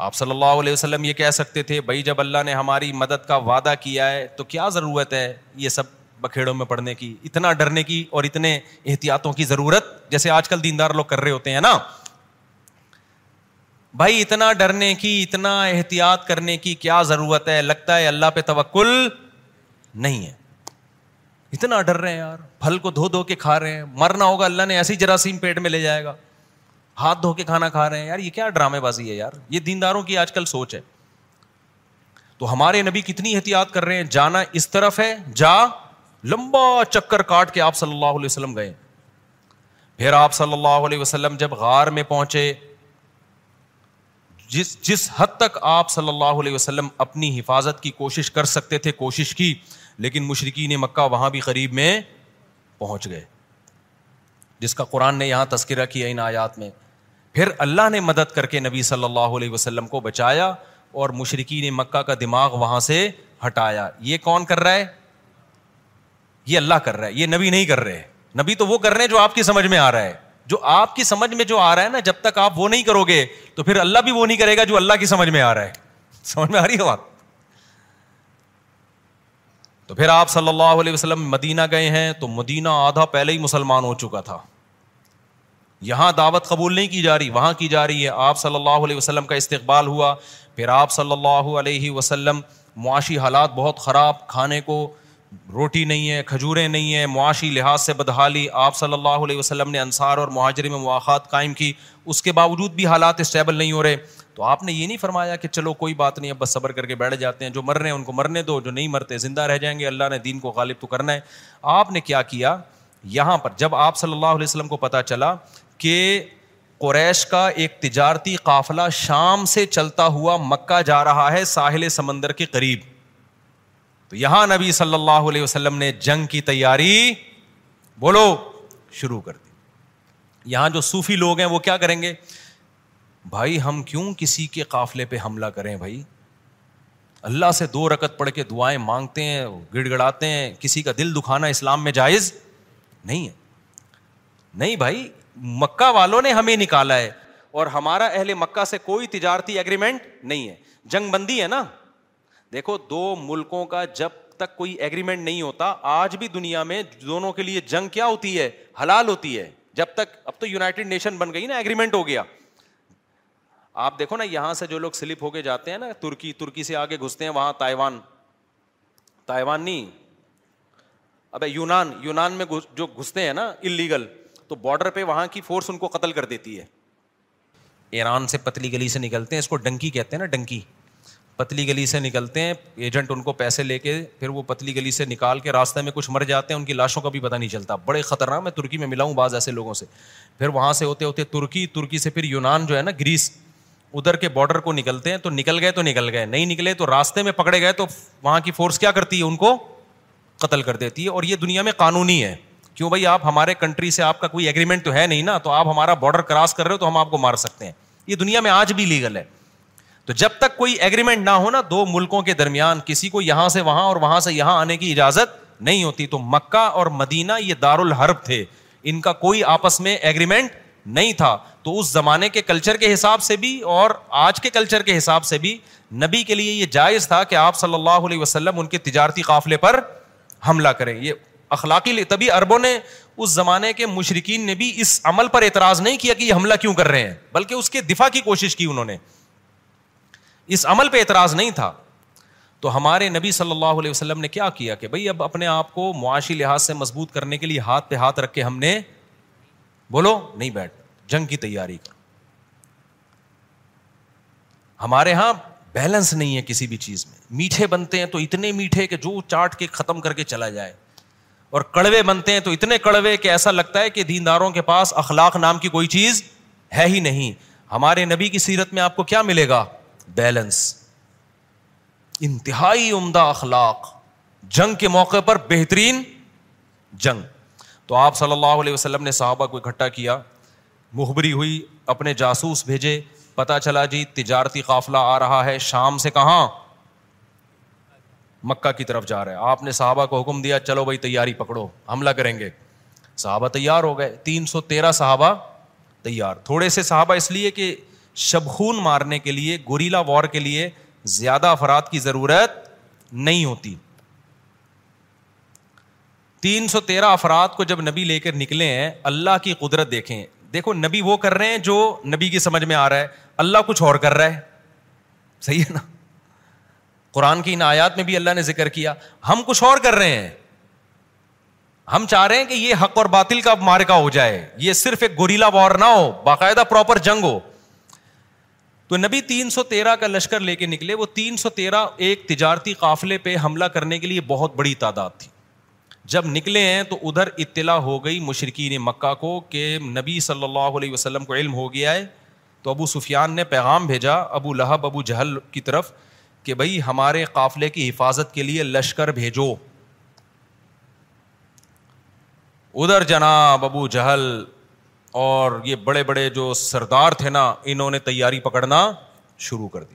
آپ صلی اللہ علیہ وسلم یہ کہہ سکتے تھے بھائی جب اللہ نے ہماری مدد کا وعدہ کیا ہے تو کیا ضرورت ہے یہ سب بکھیڑوں میں پڑنے کی اتنا ڈرنے کی اور اتنے احتیاطوں کی ضرورت جیسے آج کل دیندار لوگ کر رہے ہوتے ہیں نا بھائی اتنا ڈرنے کی اتنا احتیاط کرنے کی کیا ضرورت ہے لگتا ہے اللہ پہ توکل نہیں ہے اتنا ڈر رہے ہیں یار پھل کو دھو دھو کے کھا رہے ہیں مرنا ہوگا اللہ نے ایسی جراثیم پیٹ میں لے جائے گا ہاتھ دھو کے کھانا کھا رہے ہیں یار یہ کیا ڈرامے بازی ہے یار یہ دین داروں کی آج کل سوچ ہے تو ہمارے نبی کتنی احتیاط کر رہے ہیں جانا اس طرف ہے جا لمبا چکر کاٹ کے آپ صلی اللہ علیہ وسلم گئے پھر آپ صلی اللہ علیہ وسلم جب غار میں پہنچے جس جس حد تک آپ صلی اللہ علیہ وسلم اپنی حفاظت کی کوشش کر سکتے تھے کوشش کی لیکن مشرقین مکہ وہاں بھی قریب میں پہنچ گئے جس کا قرآن نے یہاں تذکرہ کیا ان آیات میں پھر اللہ نے مدد کر کے نبی صلی اللہ علیہ وسلم کو بچایا اور مشرقی نے مکہ کا دماغ وہاں سے ہٹایا یہ کون کر رہا ہے یہ اللہ کر رہا ہے یہ نبی نہیں کر رہے نبی تو وہ کر رہے ہیں جو آپ کی سمجھ میں آ رہا ہے جو آپ کی سمجھ میں جو آ رہا ہے نا جب تک آپ وہ نہیں کرو گے تو پھر اللہ بھی وہ نہیں کرے گا جو اللہ کی سمجھ میں آ رہا ہے سمجھ میں آ رہی ہے بات تو پھر آپ صلی اللہ علیہ وسلم مدینہ گئے ہیں تو مدینہ آدھا پہلے ہی مسلمان ہو چکا تھا یہاں دعوت قبول نہیں کی جا رہی وہاں کی جا رہی ہے آپ صلی اللہ علیہ وسلم کا استقبال ہوا پھر آپ صلی اللہ علیہ وسلم معاشی حالات بہت خراب کھانے کو روٹی نہیں ہے کھجوریں نہیں ہیں معاشی لحاظ سے بدحالی آپ صلی اللہ علیہ وسلم نے انصار اور مہاجر میں مواقع قائم کی اس کے باوجود بھی حالات اسٹیبل نہیں ہو رہے تو آپ نے یہ نہیں فرمایا کہ چلو کوئی بات نہیں اب بس صبر کر کے بیٹھ جاتے ہیں جو مر رہے ہیں ان کو مرنے دو جو نہیں مرتے زندہ رہ جائیں گے اللہ نے دین کو غالب تو کرنا ہے آپ نے کیا کیا یہاں پر جب آپ صلی اللہ علیہ وسلم کو پتہ چلا کہ قریش کا ایک تجارتی قافلہ شام سے چلتا ہوا مکہ جا رہا ہے ساحل سمندر کے قریب تو یہاں نبی صلی اللہ علیہ وسلم نے جنگ کی تیاری بولو شروع کر دی یہاں جو صوفی لوگ ہیں وہ کیا کریں گے بھائی ہم کیوں کسی کے قافلے پہ حملہ کریں بھائی اللہ سے دو رکت پڑھ کے دعائیں مانگتے ہیں گڑ گڑاتے ہیں کسی کا دل دکھانا اسلام میں جائز نہیں ہے نہیں بھائی مکہ والوں نے ہمیں نکالا ہے اور ہمارا اہل مکہ سے کوئی تجارتی اگریمنٹ نہیں ہے جنگ بندی ہے نا دیکھو دو ملکوں کا جب تک کوئی ایگریمنٹ نہیں ہوتا آج بھی دنیا میں دونوں کے لیے جنگ کیا ہوتی ہے حلال ہوتی ہے جب تک اب تو یوناٹیڈ نیشن بن گئی نا ایگریمنٹ ہو گیا آپ دیکھو نا یہاں سے جو لوگ سلپ ہو کے جاتے ہیں نا ترکی ترکی سے آگے گھستے ہیں وہاں تائیوان تائیوان نہیں اب یونان یونان میں جو گھستے ہیں نا انلیگل تو بارڈر پہ وہاں کی فورس ان کو قتل کر دیتی ہے ایران سے پتلی گلی سے نکلتے ہیں اس کو ڈنکی کہتے ہیں نا ڈنکی پتلی گلی سے نکلتے ہیں ایجنٹ ان کو پیسے لے کے پھر وہ پتلی گلی سے نکال کے راستے میں کچھ مر جاتے ہیں ان کی لاشوں کا بھی پتہ نہیں چلتا بڑے خطرناک میں ترکی میں ملا ہوں بعض ایسے لوگوں سے پھر وہاں سے ہوتے ہوتے ترکی ترکی سے پھر یونان جو ہے نا گریس ادھر کے باڈر کو نکلتے ہیں تو نکل گئے تو نکل گئے نہیں نکلے تو راستے میں پکڑے گئے تو وہاں کی فورس کیا کرتی ہے ان کو قتل کر دیتی ہے اور یہ دنیا میں قانونی ہے کیوں بھائی آپ ہمارے کنٹری سے آپ کا کوئی اگریمنٹ تو ہے نہیں نا تو آپ ہمارا بارڈر کراس کر رہے ہو تو ہم آپ کو مار سکتے ہیں یہ دنیا میں آج بھی لیگل ہے تو جب تک کوئی ایگریمنٹ نہ ہو نا دو ملکوں کے درمیان کسی کو یہاں سے وہاں اور وہاں سے یہاں آنے کی اجازت نہیں ہوتی تو مکہ اور مدینہ یہ دارالحرب تھے ان کا کوئی آپس میں ایگریمنٹ نہیں تھا تو اس زمانے کے کلچر کے حساب سے بھی اور آج کے کلچر کے حساب سے بھی نبی کے لیے یہ جائز تھا کہ آپ صلی اللہ علیہ وسلم ان کے تجارتی قافلے پر حملہ کریں یہ اخلاقی تبھی اربوں نے اس زمانے کے مشرقین نے بھی اس عمل پر اعتراض نہیں کیا کہ یہ حملہ کیوں کر رہے ہیں بلکہ اس کے دفاع کی کوشش کی انہوں نے اس عمل پہ اعتراض نہیں تھا تو ہمارے نبی صلی اللہ علیہ وسلم نے کیا کیا کہ بھائی اب اپنے آپ کو معاشی لحاظ سے مضبوط کرنے کے لیے ہاتھ پہ ہاتھ رکھ کے ہم نے بولو نہیں بیٹھ جنگ کی تیاری ہمارے یہاں بیلنس نہیں ہے کسی بھی چیز میں میٹھے بنتے ہیں تو اتنے میٹھے کہ جو چاٹ کے ختم کر کے چلا جائے اور کڑوے بنتے ہیں تو اتنے کڑوے کہ ایسا لگتا ہے کہ دینداروں کے پاس اخلاق نام کی کوئی چیز ہے ہی نہیں ہمارے نبی کی سیرت میں آپ کو کیا ملے گا بیلنس انتہائی عمدہ اخلاق جنگ کے موقع پر بہترین جنگ تو آپ صلی اللہ علیہ وسلم نے صحابہ کو اکٹھا کیا محبری ہوئی اپنے جاسوس بھیجے پتا چلا جی تجارتی قافلہ آ رہا ہے شام سے کہاں مکہ کی طرف جا رہا ہے آپ نے صحابہ کو حکم دیا چلو بھائی تیاری پکڑو حملہ کریں گے صحابہ تیار ہو گئے تین سو تیرہ صحابہ تیار تھوڑے سے صحابہ اس لیے کہ شبخون مارنے کے لیے گوریلا وار کے لیے زیادہ افراد کی ضرورت نہیں ہوتی تین سو تیرہ افراد کو جب نبی لے کر نکلے ہیں اللہ کی قدرت دیکھیں دیکھو نبی وہ کر رہے ہیں جو نبی کی سمجھ میں آ رہا ہے اللہ کچھ اور کر رہا ہے صحیح ہے نا قرآن کی ان آیات میں بھی اللہ نے ذکر کیا ہم کچھ اور کر رہے ہیں ہم چاہ رہے ہیں کہ یہ حق اور باطل کا مارکا ہو جائے یہ صرف ایک گوریلا وار نہ ہو باقاعدہ پراپر جنگ ہو تو نبی تین سو تیرہ کا لشکر لے کے نکلے وہ تین سو تیرہ ایک تجارتی قافلے پہ حملہ کرنے کے لیے بہت بڑی تعداد تھی جب نکلے ہیں تو ادھر اطلاع ہو گئی مشرقین مکہ کو کہ نبی صلی اللہ علیہ وسلم کو علم ہو گیا ہے تو ابو سفیان نے پیغام بھیجا ابو لہب ابو جہل کی طرف کہ بھائی ہمارے قافلے کی حفاظت کے لیے لشکر بھیجو ادھر جناب ابو جہل اور یہ بڑے بڑے جو سردار تھے نا انہوں نے تیاری پکڑنا شروع کر دی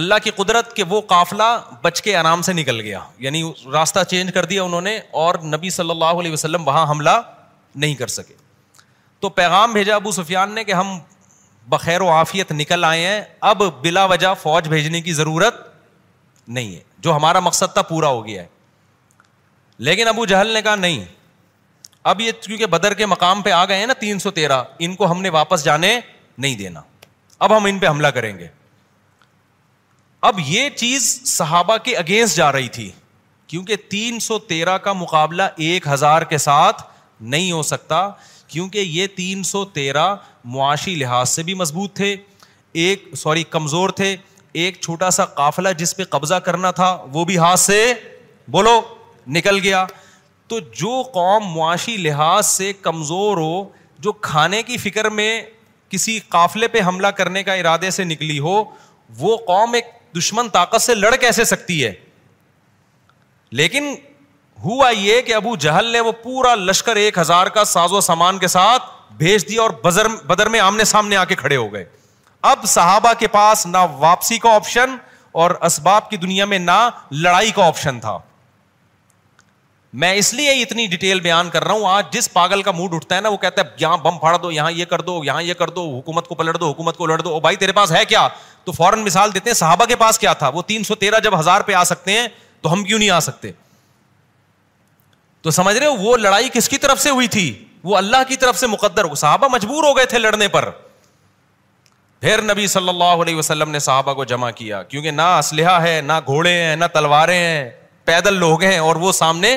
اللہ کی قدرت کے وہ قافلہ بچ کے آرام سے نکل گیا یعنی راستہ چینج کر دیا انہوں نے اور نبی صلی اللہ علیہ وسلم وہاں حملہ نہیں کر سکے تو پیغام بھیجا ابو سفیان نے کہ ہم بخیر و عافیت نکل آئے ہیں اب بلا وجہ فوج بھیجنے کی ضرورت نہیں ہے جو ہمارا مقصد تھا پورا ہو گیا ہے لیکن ابو جہل نے کہا نہیں اب یہ کیونکہ بدر کے مقام پہ آ گئے ہیں نا تین سو تیرہ ان کو ہم نے واپس جانے نہیں دینا اب ہم ان پہ حملہ کریں گے اب یہ چیز صحابہ کے اگینسٹ جا رہی تھی کیونکہ تین سو تیرہ کا مقابلہ ایک ہزار کے ساتھ نہیں ہو سکتا کیونکہ یہ تین سو تیرہ معاشی لحاظ سے بھی مضبوط تھے ایک سوری کمزور تھے ایک چھوٹا سا قافلہ جس پہ قبضہ کرنا تھا وہ بھی ہاتھ سے بولو نکل گیا تو جو قوم معاشی لحاظ سے کمزور ہو جو کھانے کی فکر میں کسی قافلے پہ حملہ کرنے کا ارادے سے نکلی ہو وہ قوم ایک دشمن طاقت سے لڑ کیسے سکتی ہے لیکن ہوا یہ کہ ابو جہل نے وہ پورا لشکر ایک ہزار کا ساز و سامان کے ساتھ بھیج دیا اور بزر بدر میں آمنے سامنے آ کے کھڑے ہو گئے اب صحابہ کے پاس نہ واپسی کا آپشن اور اسباب کی دنیا میں نہ لڑائی کا آپشن تھا میں اس لیے اتنی ڈیٹیل بیان کر رہا ہوں آج جس پاگل کا موڈ اٹھتا ہے نا وہ کہتا ہے یہاں بم پھاڑ دو یہاں یہ کر دو یہاں یہ کر دو حکومت کو پلٹ دو حکومت کو لڑ دو بھائی تیرے پاس ہے کیا تو فوراً مثال دیتے ہیں صحابہ کے پاس کیا تھا وہ تین سو تیرہ جب ہزار پہ آ سکتے ہیں تو ہم کیوں نہیں آ سکتے تو سمجھ رہے ہو وہ لڑائی کس کی طرف سے ہوئی تھی وہ اللہ کی طرف سے مقدر صحابہ مجبور ہو گئے تھے لڑنے پر پھر نبی صلی اللہ علیہ وسلم نے صحابہ کو جمع کیا کیونکہ نہ اسلحہ ہے نہ گھوڑے ہیں نہ تلواریں ہیں پیدل لوگ ہیں اور وہ سامنے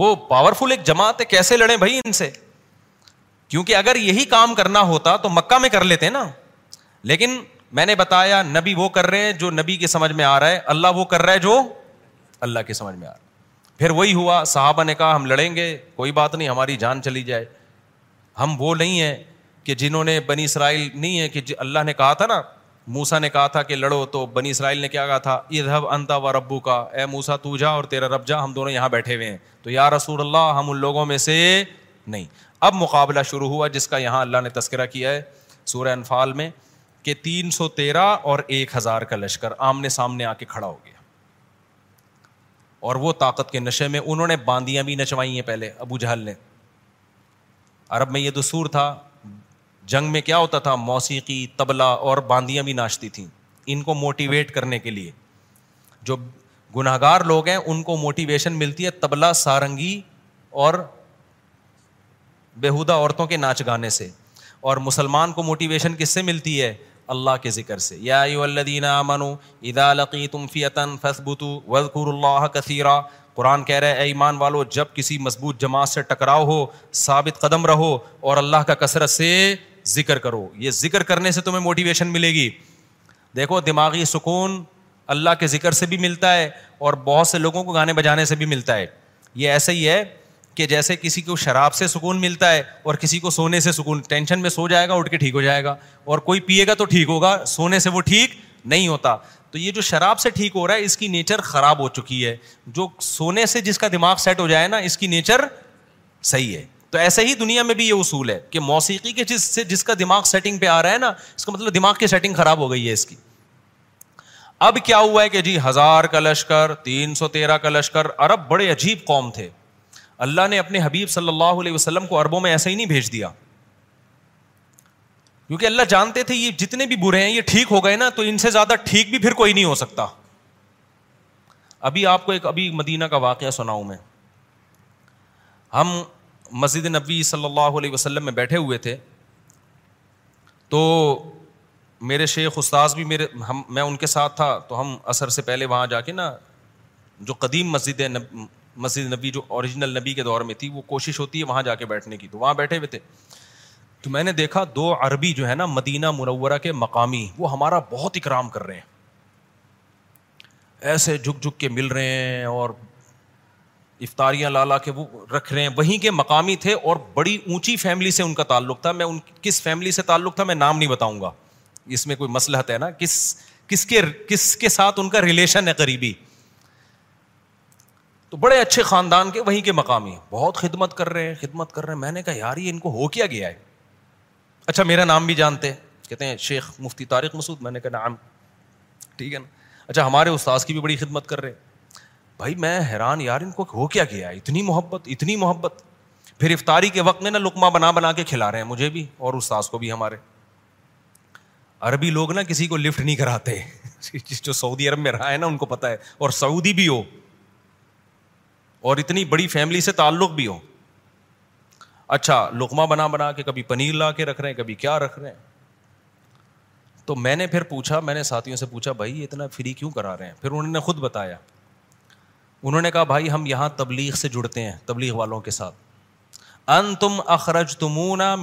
وہ پاورفل ایک جماعت ہے کیسے لڑے بھائی ان سے کیونکہ اگر یہی کام کرنا ہوتا تو مکہ میں کر لیتے نا لیکن میں نے بتایا نبی وہ کر رہے ہیں جو نبی کے سمجھ میں آ رہا ہے اللہ وہ کر رہا ہے جو اللہ کے سمجھ میں آ رہا ہے پھر وہی ہوا صحابہ نے کہا ہم لڑیں گے کوئی بات نہیں ہماری جان چلی جائے ہم وہ نہیں ہیں کہ جنہوں نے بنی اسرائیل نہیں ہے کہ جی اللہ نے کہا تھا نا موسا نے کہا تھا کہ لڑو تو بنی اسرائیل نے کیا کہا تھا ادھب انتا و ربو کا اے موسا تو جا اور تیرا رب جا ہم دونوں یہاں بیٹھے ہوئے ہیں تو یا رسول اللہ ہم ان لوگوں میں سے نہیں اب مقابلہ شروع ہوا جس کا یہاں اللہ نے تذکرہ کیا ہے سورہ انفال میں کہ تین سو تیرہ اور ایک ہزار کا لشکر آمنے سامنے آ کے کھڑا ہو گیا اور وہ طاقت کے نشے میں انہوں نے باندیاں بھی نچوائی ہیں پہلے ابو جہل نے عرب میں یہ دستور تھا جنگ میں کیا ہوتا تھا موسیقی تبلا اور باندیاں بھی ناچتی تھیں ان کو موٹیویٹ کرنے کے لیے جو گناہ گار لوگ ہیں ان کو موٹیویشن ملتی ہے تبلا سارنگی اور بیہودہ عورتوں کے ناچ گانے سے اور مسلمان کو موٹیویشن کس سے ملتی ہے اللہ کے ذکر سے یا ایو الذین آمنوا اذا لقیتم فیتا فثبتو وذکر اللہ کثیرا قرآن کہہ رہے ایمان والو جب کسی مضبوط جماعت سے ٹکراؤ ہو ثابت قدم رہو اور اللہ کا کثرت سے ذکر کرو یہ ذکر کرنے سے تمہیں موٹیویشن ملے گی دیکھو دماغی سکون اللہ کے ذکر سے بھی ملتا ہے اور بہت سے لوگوں کو گانے بجانے سے بھی ملتا ہے یہ ایسے ہی ہے کہ جیسے کسی کو شراب سے سکون ملتا ہے اور کسی کو سونے سے سکون ٹینشن میں سو جائے گا اٹھ کے ٹھیک ہو جائے گا اور کوئی پیے گا تو ٹھیک ہوگا سونے سے وہ ٹھیک نہیں ہوتا تو یہ جو شراب سے ٹھیک ہو رہا ہے اس کی نیچر خراب ہو چکی ہے جو سونے سے جس کا دماغ سیٹ ہو جائے نا اس کی نیچر صحیح ہے تو ایسے ہی دنیا میں بھی یہ اصول ہے کہ موسیقی کے جس سے جس کا دماغ سیٹنگ پہ آ رہا ہے نا اس کا مطلب دماغ کی سیٹنگ خراب ہو گئی ہے اس کی اب کیا ہوا ہے کہ جی ہزار کا لشکر تین سو تیرہ کا لشکر عرب بڑے عجیب قوم تھے اللہ نے اپنے حبیب صلی اللہ علیہ وسلم کو عربوں میں ایسا ہی نہیں بھیج دیا کیونکہ اللہ جانتے تھے یہ جتنے بھی برے ہیں یہ ٹھیک ہو گئے نا تو ان سے زیادہ ٹھیک بھی پھر کوئی نہیں ہو سکتا ابھی آپ کو ایک ابھی مدینہ کا واقعہ سناؤں میں ہم مسجد نبوی صلی اللہ علیہ وسلم میں بیٹھے ہوئے تھے تو میرے شیخ استاذ بھی میرے ہم میں ان کے ساتھ تھا تو ہم عصر سے پہلے وہاں جا کے نا جو قدیم مسجد ہے مسجد نبی جو اوریجنل نبی کے دور میں تھی وہ کوشش ہوتی ہے وہاں جا کے بیٹھنے کی تو وہاں بیٹھے ہوئے تھے تو میں نے دیکھا دو عربی جو ہے نا مدینہ منورہ کے مقامی وہ ہمارا بہت اکرام کر رہے ہیں ایسے جھک جھک کے مل رہے ہیں اور افطاریاں لا لا کے وہ رکھ رہے ہیں وہیں کے مقامی تھے اور بڑی اونچی فیملی سے ان کا تعلق تھا میں ان کس فیملی سے تعلق تھا میں نام نہیں بتاؤں گا اس میں کوئی مسلحت ہے نا کس کس کے کس کے ساتھ ان کا ریلیشن ہے قریبی تو بڑے اچھے خاندان کے وہیں کے مقامی بہت خدمت کر رہے ہیں خدمت کر رہے ہیں میں نے کہا یار یہ ان کو ہو کیا گیا ہے اچھا میرا نام بھی جانتے کہتے ہیں شیخ مفتی طارق مسعود میں نے کہا نام ٹھیک ہے نا اچھا ہمارے استاذ کی بھی بڑی خدمت کر رہے بھائی میں حیران یار ان کو ہو کیا گیا ہے اتنی محبت اتنی محبت پھر افطاری کے وقت میں نا لقمہ بنا بنا کے کھلا رہے ہیں مجھے بھی اور استاذ کو بھی ہمارے عربی لوگ نا کسی کو لفٹ نہیں کراتے (laughs) جو سعودی عرب میں رہا ہے نا ان کو پتہ ہے اور سعودی بھی ہو اور اتنی بڑی فیملی سے تعلق بھی ہو اچھا لکمہ بنا بنا کے کبھی پنیر لا کے رکھ رہے ہیں کبھی کیا رکھ رہے ہیں تو میں نے پھر پوچھا میں نے ساتھیوں سے پوچھا بھائی اتنا فری کیوں کرا رہے ہیں پھر انہوں نے خود بتایا انہوں نے کہا بھائی ہم یہاں تبلیغ سے جڑتے ہیں تبلیغ والوں کے ساتھ ان تم اخرج تمونا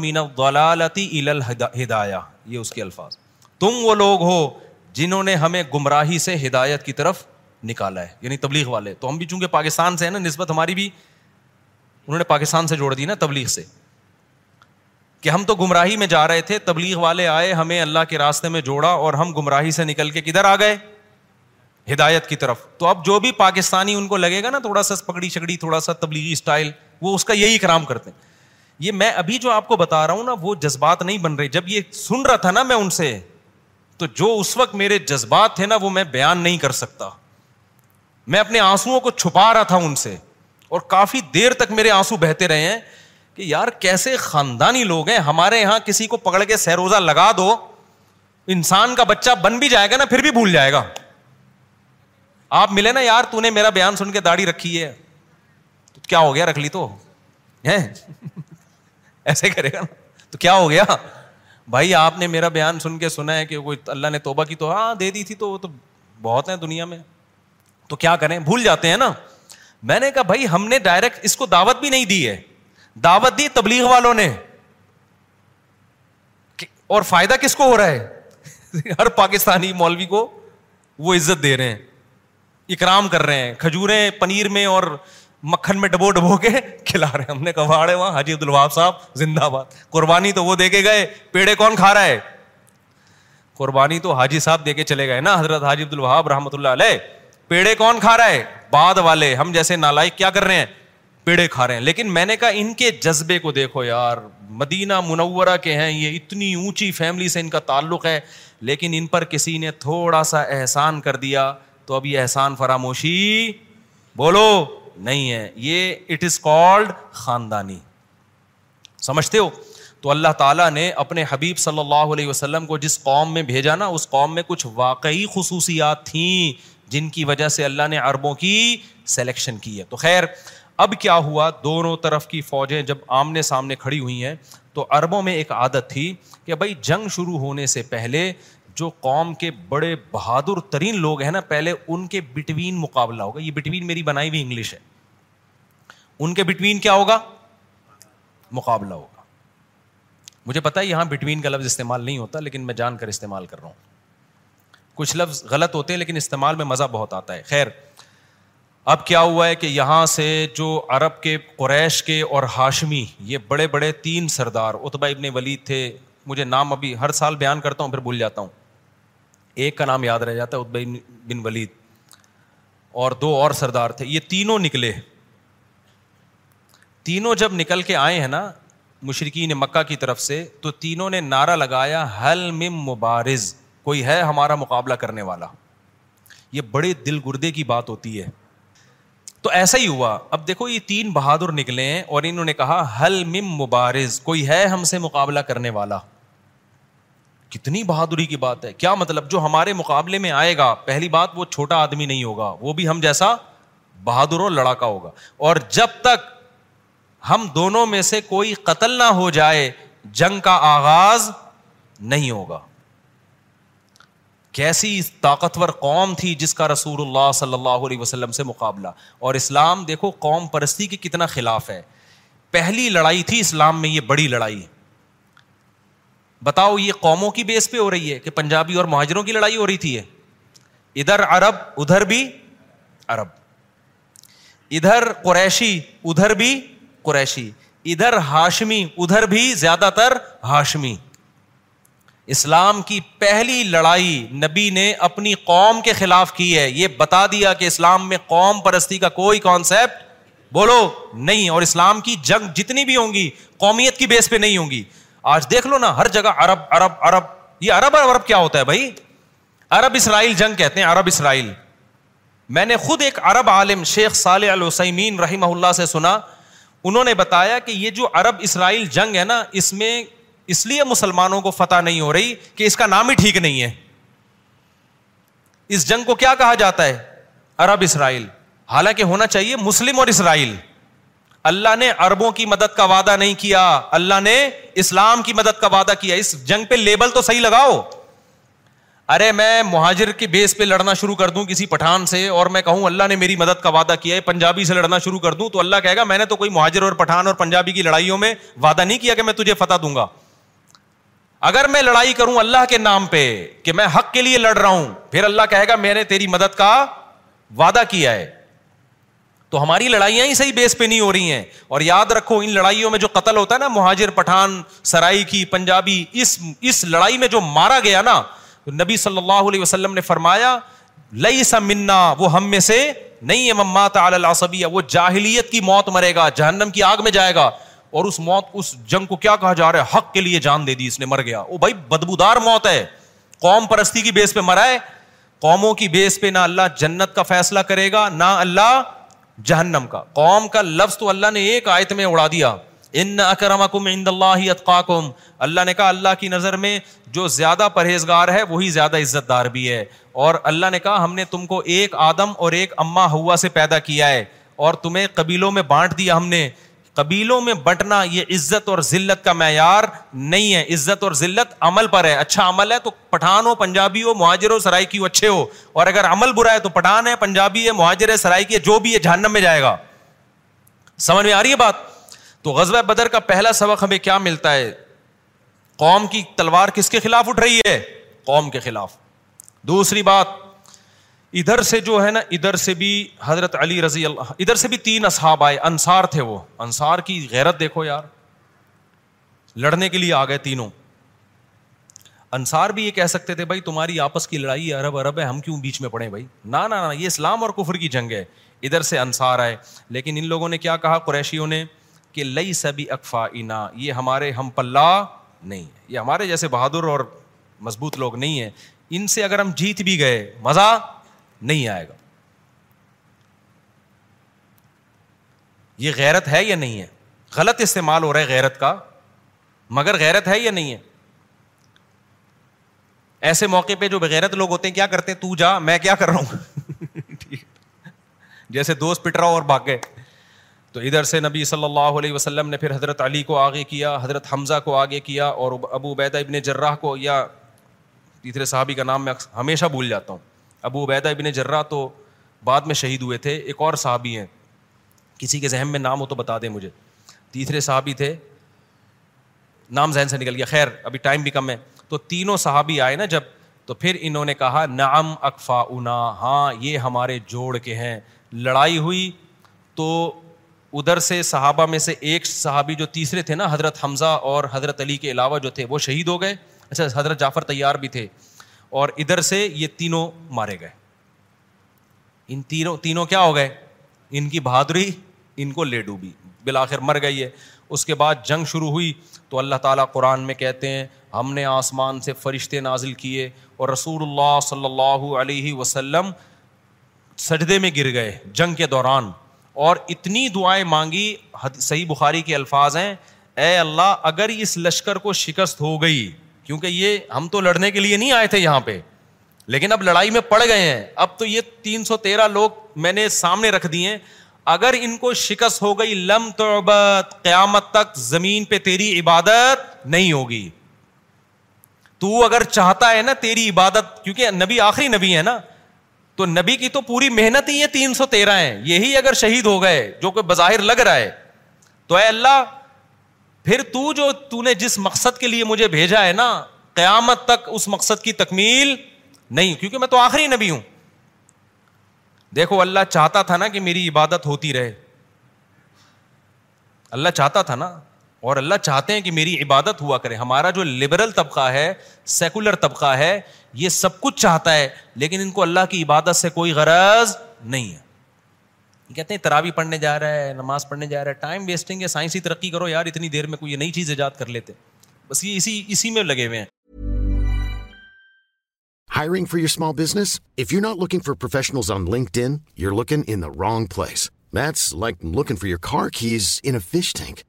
ہدایا یہ اس کے الفاظ تم وہ لوگ ہو جنہوں نے ہمیں گمراہی سے ہدایت کی طرف نکالا ہے یعنی تبلیغ والے تو ہم بھی چونکہ پاکستان سے ہیں نا نسبت ہماری بھی انہوں نے پاکستان سے جوڑ دی نا تبلیغ سے کہ ہم تو گمراہی میں جا رہے تھے تبلیغ والے آئے ہمیں اللہ کے راستے میں جوڑا اور ہم گمراہی سے نکل کے کدھر آ گئے ہدایت کی طرف تو اب جو بھی پاکستانی ان کو لگے گا نا تھوڑا سا پکڑی چکڑی تھوڑا سا تبلیغی اسٹائل وہ اس کا یہی کرام کرتے ہیں یہ میں ابھی جو آپ کو بتا رہا ہوں نا وہ جذبات نہیں بن رہے جب یہ سن رہا تھا نا میں ان سے تو جو اس وقت میرے جذبات تھے نا وہ میں بیان نہیں کر سکتا میں اپنے آنسو کو چھپا رہا تھا ان سے اور کافی دیر تک میرے آنسو بہتے رہے ہیں کہ یار کیسے خاندانی لوگ ہیں ہمارے یہاں کسی کو پکڑ کے سہروزہ لگا دو انسان کا بچہ بن بھی جائے گا نا پھر بھی بھول جائے گا آپ ملے نا یار تو نے میرا بیان سن کے داڑھی رکھی ہے کیا ہو گیا رکھ لی تو ایسے کرے گا نا تو کیا ہو گیا بھائی آپ نے میرا بیان سن کے سنا ہے کہ اللہ نے توبہ کی تو ہاں دے دی تھی تو وہ تو بہت ہیں دنیا میں تو کیا کریں بھول جاتے ہیں نا میں نے کہا بھائی ہم نے ڈائریکٹ اس کو دعوت بھی نہیں دی ہے دعوت دی تبلیغ والوں نے اور فائدہ کس کو ہو رہا ہے (laughs) ہر پاکستانی مولوی کو وہ عزت دے رہے ہیں اکرام کر رہے ہیں کھجورے پنیر میں اور مکھن میں ڈبو ڈبو کے (laughs) کھلا رہے ہیں ہم نے وہاں حاجی عبد الواب صاحب زندہ باد قربانی تو وہ دے کے گئے پیڑے کون کھا رہا ہے قربانی تو حاجی صاحب دے کے چلے گئے نا حضرت حاجی عبد الوہاب رحمۃ اللہ علیہ پیڑے کون کھا رہا ہے بعد والے ہم جیسے نالائک کیا کر رہے ہیں پیڑے کھا رہے ہیں لیکن میں نے کہا ان کے جذبے کو دیکھو یار مدینہ منورہ کے ہیں یہ اتنی اونچی فیملی سے ان ان کا تعلق ہے لیکن پر کسی نے تھوڑا سا احسان کر دیا تو اب یہ احسان فراموشی بولو نہیں ہے یہ اٹ از کالڈ خاندانی سمجھتے ہو تو اللہ تعالیٰ نے اپنے حبیب صلی اللہ علیہ وسلم کو جس قوم میں بھیجا نا اس قوم میں کچھ واقعی خصوصیات تھیں جن کی وجہ سے اللہ نے عربوں کی سلیکشن کی ہے تو خیر اب کیا ہوا دونوں طرف کی فوجیں جب آمنے سامنے کھڑی ہوئی ہیں تو عربوں میں ایک عادت تھی کہ بھائی جنگ شروع ہونے سے پہلے جو قوم کے بڑے بہادر ترین لوگ ہیں نا پہلے ان کے بٹوین مقابلہ ہوگا یہ بٹوین میری بنائی ہوئی انگلش ہے ان کے بٹوین کیا ہوگا مقابلہ ہوگا مجھے پتا ہے یہاں بٹوین کا لفظ استعمال نہیں ہوتا لیکن میں جان کر استعمال کر رہا ہوں کچھ لفظ غلط ہوتے ہیں لیکن استعمال میں مزہ بہت آتا ہے خیر اب کیا ہوا ہے کہ یہاں سے جو عرب کے قریش کے اور ہاشمی یہ بڑے بڑے تین سردار اتبا ابن ولید تھے مجھے نام ابھی ہر سال بیان کرتا ہوں پھر بھول جاتا ہوں ایک کا نام یاد رہ جاتا ہے اتبا بن ولید اور دو اور سردار تھے یہ تینوں نکلے تینوں جب نکل کے آئے ہیں نا مشرقین مکہ کی طرف سے تو تینوں نے نعرہ لگایا حل مم مبارز کوئی ہے ہمارا مقابلہ کرنے والا یہ بڑے دل گردے کی بات ہوتی ہے تو ایسا ہی ہوا اب دیکھو یہ تین بہادر نکلے اور انہوں نے کہا ہل مم مبارز کوئی ہے ہم سے مقابلہ کرنے والا کتنی بہادری کی بات ہے کیا مطلب جو ہمارے مقابلے میں آئے گا پہلی بات وہ چھوٹا آدمی نہیں ہوگا وہ بھی ہم جیسا بہادر اور لڑاکا ہوگا اور جب تک ہم دونوں میں سے کوئی قتل نہ ہو جائے جنگ کا آغاز نہیں ہوگا کیسی طاقتور قوم تھی جس کا رسول اللہ صلی اللہ علیہ وسلم سے مقابلہ اور اسلام دیکھو قوم پرستی کے کتنا خلاف ہے پہلی لڑائی تھی اسلام میں یہ بڑی لڑائی بتاؤ یہ قوموں کی بیس پہ ہو رہی ہے کہ پنجابی اور مہاجروں کی لڑائی ہو رہی تھی یہ ادھر عرب ادھر بھی عرب ادھر قریشی ادھر بھی قریشی ادھر ہاشمی ادھر بھی زیادہ تر ہاشمی اسلام کی پہلی لڑائی نبی نے اپنی قوم کے خلاف کی ہے یہ بتا دیا کہ اسلام میں قوم پرستی کا کوئی کانسیپٹ بولو نہیں اور اسلام کی جنگ جتنی بھی ہوں گی قومیت کی بیس پہ نہیں ہوں گی آج دیکھ لو نا ہر جگہ عرب عرب عرب یہ عرب عرب کیا ہوتا ہے بھائی عرب اسرائیل جنگ کہتے ہیں عرب اسرائیل میں نے خود ایک عرب عالم شیخ صالح السمین رحمہ اللہ سے سنا انہوں نے بتایا کہ یہ جو عرب اسرائیل جنگ ہے نا اس میں اس لیے مسلمانوں کو فتح نہیں ہو رہی کہ اس کا نام ہی ٹھیک نہیں ہے اس جنگ کو کیا کہا جاتا ہے عرب اسرائیل حالانکہ ہونا چاہیے مسلم اور اسرائیل اللہ نے اربوں کی مدد کا وعدہ نہیں کیا اللہ نے اسلام کی مدد کا وعدہ کیا اس جنگ پہ لیبل تو صحیح لگاؤ ارے میں مہاجر کے بیس پہ لڑنا شروع کر دوں کسی پٹھان سے اور میں کہوں اللہ نے میری مدد کا وعدہ کیا ہے پنجابی سے لڑنا شروع کر دوں تو اللہ کہے گا میں نے تو کوئی مہاجر اور پٹھان اور پنجابی کی لڑائیوں میں وعدہ نہیں کیا کہ میں تجھے فتح دوں گا اگر میں لڑائی کروں اللہ کے نام پہ کہ میں حق کے لیے لڑ رہا ہوں پھر اللہ کہے گا میں نے تیری مدد کا وعدہ کیا ہے تو ہماری لڑائیاں ہی صحیح بیس پہ نہیں ہو رہی ہیں اور یاد رکھو ان لڑائیوں میں جو قتل ہوتا ہے نا مہاجر پٹھان سرائی کی پنجابی اس اس لڑائی میں جو مارا گیا نا نبی صلی اللہ علیہ وسلم نے فرمایا لئی سا منا وہ ہم میں سے نہیں ہے مما ممات وہ جاہلیت کی موت مرے گا جہنم کی آگ میں جائے گا اور اس موت اس جنگ کو کیا کہا جا رہا ہے حق کے لیے جان دے دی اس نے مر گیا وہ بھائی بدبودار موت ہے قوم پرستی کی بیس پہ مرا ہے قوموں کی بیس پہ نہ اللہ جنت کا فیصلہ کرے گا نہ اللہ جہنم کا قوم کا لفظ تو اللہ نے ایک آیت میں اڑا دیا ان اکرمکم عند اللہ اتقاکم اللہ نے کہا اللہ کی نظر میں جو زیادہ پرہیزگار ہے وہی زیادہ عزت دار بھی ہے اور اللہ نے کہا ہم نے تم کو ایک آدم اور ایک اماں ہوا سے پیدا کیا ہے اور تمہیں قبیلوں میں بانٹ دیا ہم نے قبیلوں میں بٹنا یہ عزت اور ذلت کا معیار نہیں ہے عزت اور ذلت عمل پر ہے اچھا عمل ہے تو پٹھان ہو پنجابی ہو مہاجر ہو سرائی کی ہو اچھے ہو اور اگر عمل برا ہے تو پٹھان ہے پنجابی ہے مہاجر ہے سرائی کی ہے جو بھی ہے جہنم میں جائے گا سمجھ میں آ رہی ہے بات تو غزب بدر کا پہلا سبق ہمیں کیا ملتا ہے قوم کی تلوار کس کے خلاف اٹھ رہی ہے قوم کے خلاف دوسری بات ادھر سے جو ہے نا ادھر سے بھی حضرت علی رضی اللہ ادھر سے بھی تین اصحاب آئے انصار تھے وہ انصار کی غیرت دیکھو یار لڑنے کے لیے آ گئے تینوں انصار بھی یہ کہہ سکتے تھے بھائی تمہاری آپس کی لڑائی عرب عرب ہے ہم کیوں بیچ میں پڑے بھائی نہ یہ اسلام اور کفر کی جنگ ہے ادھر سے انصار آئے لیکن ان لوگوں نے کیا کہا قریشیوں نے کہ لئی سبھی اکفا انا یہ ہمارے ہم پلہ نہیں یہ ہمارے جیسے بہادر اور مضبوط لوگ نہیں ہیں ان سے اگر ہم جیت بھی گئے مزہ نہیں آئے گا یہ غیرت ہے یا نہیں ہے غلط استعمال ہو رہا ہے غیرت کا مگر غیرت ہے یا نہیں ہے ایسے موقع پہ جو بغیرت لوگ ہوتے ہیں کیا کرتے ہیں تو جا میں کیا کر رہا ہوں (laughs) جیسے دوست پٹ رہا اور بھاگ گئے تو ادھر سے نبی صلی اللہ علیہ وسلم نے پھر حضرت علی کو آگے کیا حضرت حمزہ کو آگے کیا اور ابو عبیدہ ابن جراح کو یا تیسرے صحابی کا نام میں ہمیشہ بھول جاتا ہوں ابو عبیدہ ابن جرا تو بعد میں شہید ہوئے تھے ایک اور صحابی ہیں کسی کے ذہن میں نام ہو تو بتا دیں مجھے تیسرے صحابی تھے نام ذہن سے نکل گیا خیر ابھی ٹائم بھی کم ہے تو تینوں صحابی آئے نا جب تو پھر انہوں نے کہا نعم اکفا انا ہاں یہ ہمارے جوڑ کے ہیں لڑائی ہوئی تو ادھر سے صحابہ میں سے ایک صحابی جو تیسرے تھے نا حضرت حمزہ اور حضرت علی کے علاوہ جو تھے وہ شہید ہو گئے اچھا حضرت جعفر تیار بھی تھے اور ادھر سے یہ تینوں مارے گئے ان تینوں تینوں کیا ہو گئے ان کی بہادری ان کو لے ڈوبی بالآخر مر گئی ہے اس کے بعد جنگ شروع ہوئی تو اللہ تعالیٰ قرآن میں کہتے ہیں ہم نے آسمان سے فرشتے نازل کیے اور رسول اللہ صلی اللہ علیہ وسلم سجدے میں گر گئے جنگ کے دوران اور اتنی دعائیں مانگی صحیح بخاری کے الفاظ ہیں اے اللہ اگر اس لشکر کو شکست ہو گئی کیونکہ یہ ہم تو لڑنے کے لیے نہیں آئے تھے یہاں پہ لیکن اب لڑائی میں پڑ گئے ہیں اب تو یہ تین سو تیرہ لوگ میں نے سامنے رکھ دیے اگر ان کو شکست ہو گئی لم لمبت قیامت تک زمین پہ تیری عبادت نہیں ہوگی تو اگر چاہتا ہے نا تیری عبادت کیونکہ نبی آخری نبی ہے نا تو نبی کی تو پوری محنت ہی ہے تین سو تیرہ ہے یہی اگر شہید ہو گئے جو کہ بظاہر لگ رہا ہے تو اے اللہ پھر تو جو تو نے جس مقصد کے لیے مجھے بھیجا ہے نا قیامت تک اس مقصد کی تکمیل نہیں کیونکہ میں تو آخری نبی ہوں دیکھو اللہ چاہتا تھا نا کہ میری عبادت ہوتی رہے اللہ چاہتا تھا نا اور اللہ چاہتے ہیں کہ میری عبادت ہوا کرے ہمارا جو لبرل طبقہ ہے سیکولر طبقہ ہے یہ سب کچھ چاہتا ہے لیکن ان کو اللہ کی عبادت سے کوئی غرض نہیں ہے کہتے ہیں تراوی پڑھنے جا رہا ہے نماز پڑھنے جا رہا ہے ٹائم ویسٹنگ ہے سائنسی ترقی کرو یار اتنی دیر میں کوئی نئی چیز ایجاد کر لیتے بس یہ اسی اسی میں لگے ہوئے ہیں hiring for your small business if you not looking for professionals on LinkedIn you are looking in wrong place that's like looking for your car keys in fish tank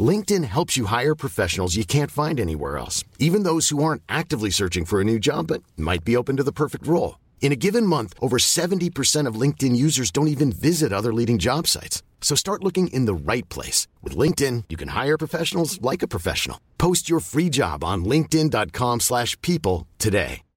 LinkedIn helps you hire professionals you can't find anywhere even those you are actually searching for new job but might be open to the perfect role in one month over seventy percent suit لگنر like you free job slash people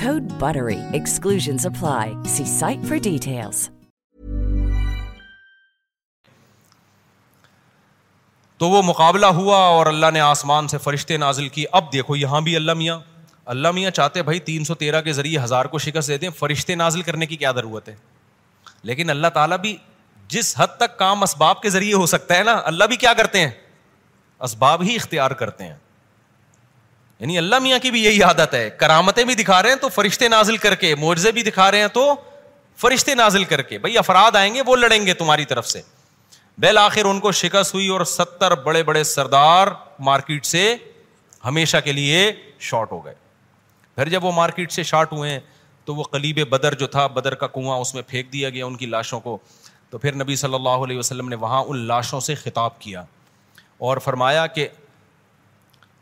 Code BUTTERY. Exclusions apply. See site for details. تو وہ مقابلہ ہوا اور اللہ نے آسمان سے فرشتے نازل کی اب دیکھو یہاں بھی اللہ میاں اللہ میاں چاہتے بھائی تین سو تیرہ کے ذریعے ہزار کو شکست دے دیں فرشتے نازل کرنے کی کیا ضرورت ہے لیکن اللہ تعالیٰ بھی جس حد تک کام اسباب کے ذریعے ہو سکتا ہے نا اللہ بھی کیا کرتے ہیں اسباب ہی اختیار کرتے ہیں یعنی اللہ میاں کی بھی یہی عادت ہے کرامتیں بھی دکھا رہے ہیں تو فرشتے نازل کر کے موجے بھی دکھا رہے ہیں تو فرشتے نازل کر کے بھائی افراد آئیں گے وہ لڑیں گے تمہاری طرف سے بالآخر ان کو شکست ہوئی اور ستر بڑے بڑے سردار مارکیٹ سے ہمیشہ کے لیے شارٹ ہو گئے پھر جب وہ مارکیٹ سے شارٹ ہوئے تو وہ کلیب بدر جو تھا بدر کا کنواں اس میں پھینک دیا گیا ان کی لاشوں کو تو پھر نبی صلی اللہ علیہ وسلم نے وہاں ان لاشوں سے خطاب کیا اور فرمایا کہ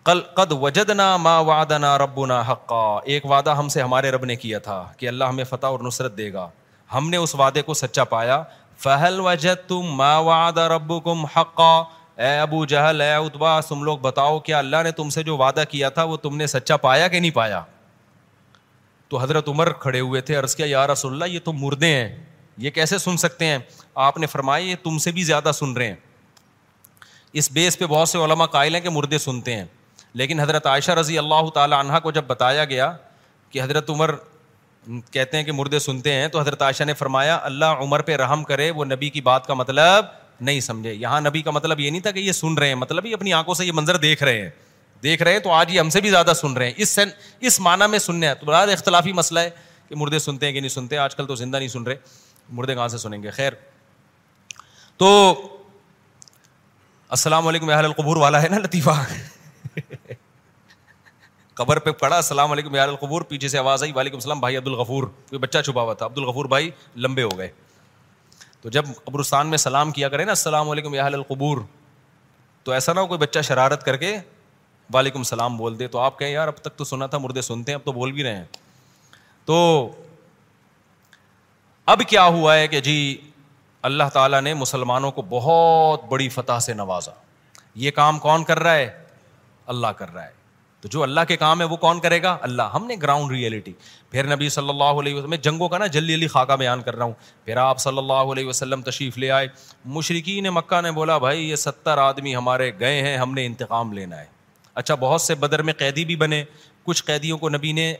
کل قد وجدنا ما وعدنا ربنا حقا ایک وعدہ ہم سے ہمارے رب نے کیا تھا کہ اللہ ہمیں فتح اور نصرت دے گا ہم نے اس وعدے کو سچا پایا فہل وجد تم ما واد حقا اے ابو جہل اے اتبا تم لوگ بتاؤ کیا اللہ نے تم سے جو وعدہ کیا تھا وہ تم نے سچا پایا کہ نہیں پایا تو حضرت عمر کھڑے ہوئے تھے عرض کیا یا رسول اللہ یہ تو مردے ہیں یہ کیسے سن سکتے ہیں آپ نے فرمایا یہ تم سے بھی زیادہ سن رہے ہیں اس بیس پہ بہت سے علماء قائل ہیں کہ مردے سنتے ہیں لیکن حضرت عائشہ رضی اللہ تعالیٰ عنہ کو جب بتایا گیا کہ حضرت عمر کہتے ہیں کہ مردے سنتے ہیں تو حضرت عائشہ نے فرمایا اللہ عمر پہ رحم کرے وہ نبی کی بات کا مطلب نہیں سمجھے یہاں نبی کا مطلب یہ نہیں تھا کہ یہ سن رہے ہیں مطلب یہ اپنی آنکھوں سے یہ منظر دیکھ رہے ہیں دیکھ رہے ہیں تو آج یہ ہم سے بھی زیادہ سن رہے ہیں اس سن اس معنی میں سننے ہیں تو بڑا اختلافی مسئلہ ہے کہ مردے سنتے ہیں کہ نہیں سنتے آج کل تو زندہ نہیں سن رہے مردے کہاں سے سنیں گے خیر تو السلام علیکم اہل القبور والا ہے نا لطیفہ قبر پہ پڑا السلام علیکم یار القبور پیچھے سے آواز آئی وعلیکم السلام بھائی عبد الغفور کوئی بچہ چھپا ہوا تھا عبد الغفور بھائی لمبے ہو گئے تو جب قبرستان میں سلام کیا کرے نا السلام علیکم القبور تو ایسا نہ ہو کوئی بچہ شرارت کر کے وعلیکم السلام بول دے تو آپ کہیں یار اب تک تو سنا تھا مردے سنتے ہیں اب تو بول بھی رہے ہیں تو اب کیا ہوا ہے کہ جی اللہ تعالیٰ نے مسلمانوں کو بہت بڑی فتح سے نوازا یہ کام کون کر رہا ہے اللہ کر رہا ہے تو جو اللہ کے کام ہے وہ کون کرے گا اللہ ہم نے گراؤنڈ ریئلٹی پھر نبی صلی اللہ علیہ وسلم میں جنگوں کا نا جلدی علی خاکہ بیان کر رہا ہوں پھر آپ صلی اللہ علیہ وسلم تشریف لے آئے مشرقین مکہ نے بولا بھائی یہ ستر آدمی ہمارے گئے ہیں ہم نے انتقام لینا ہے اچھا بہت سے بدر میں قیدی بھی بنے کچھ قیدیوں کو نبی نے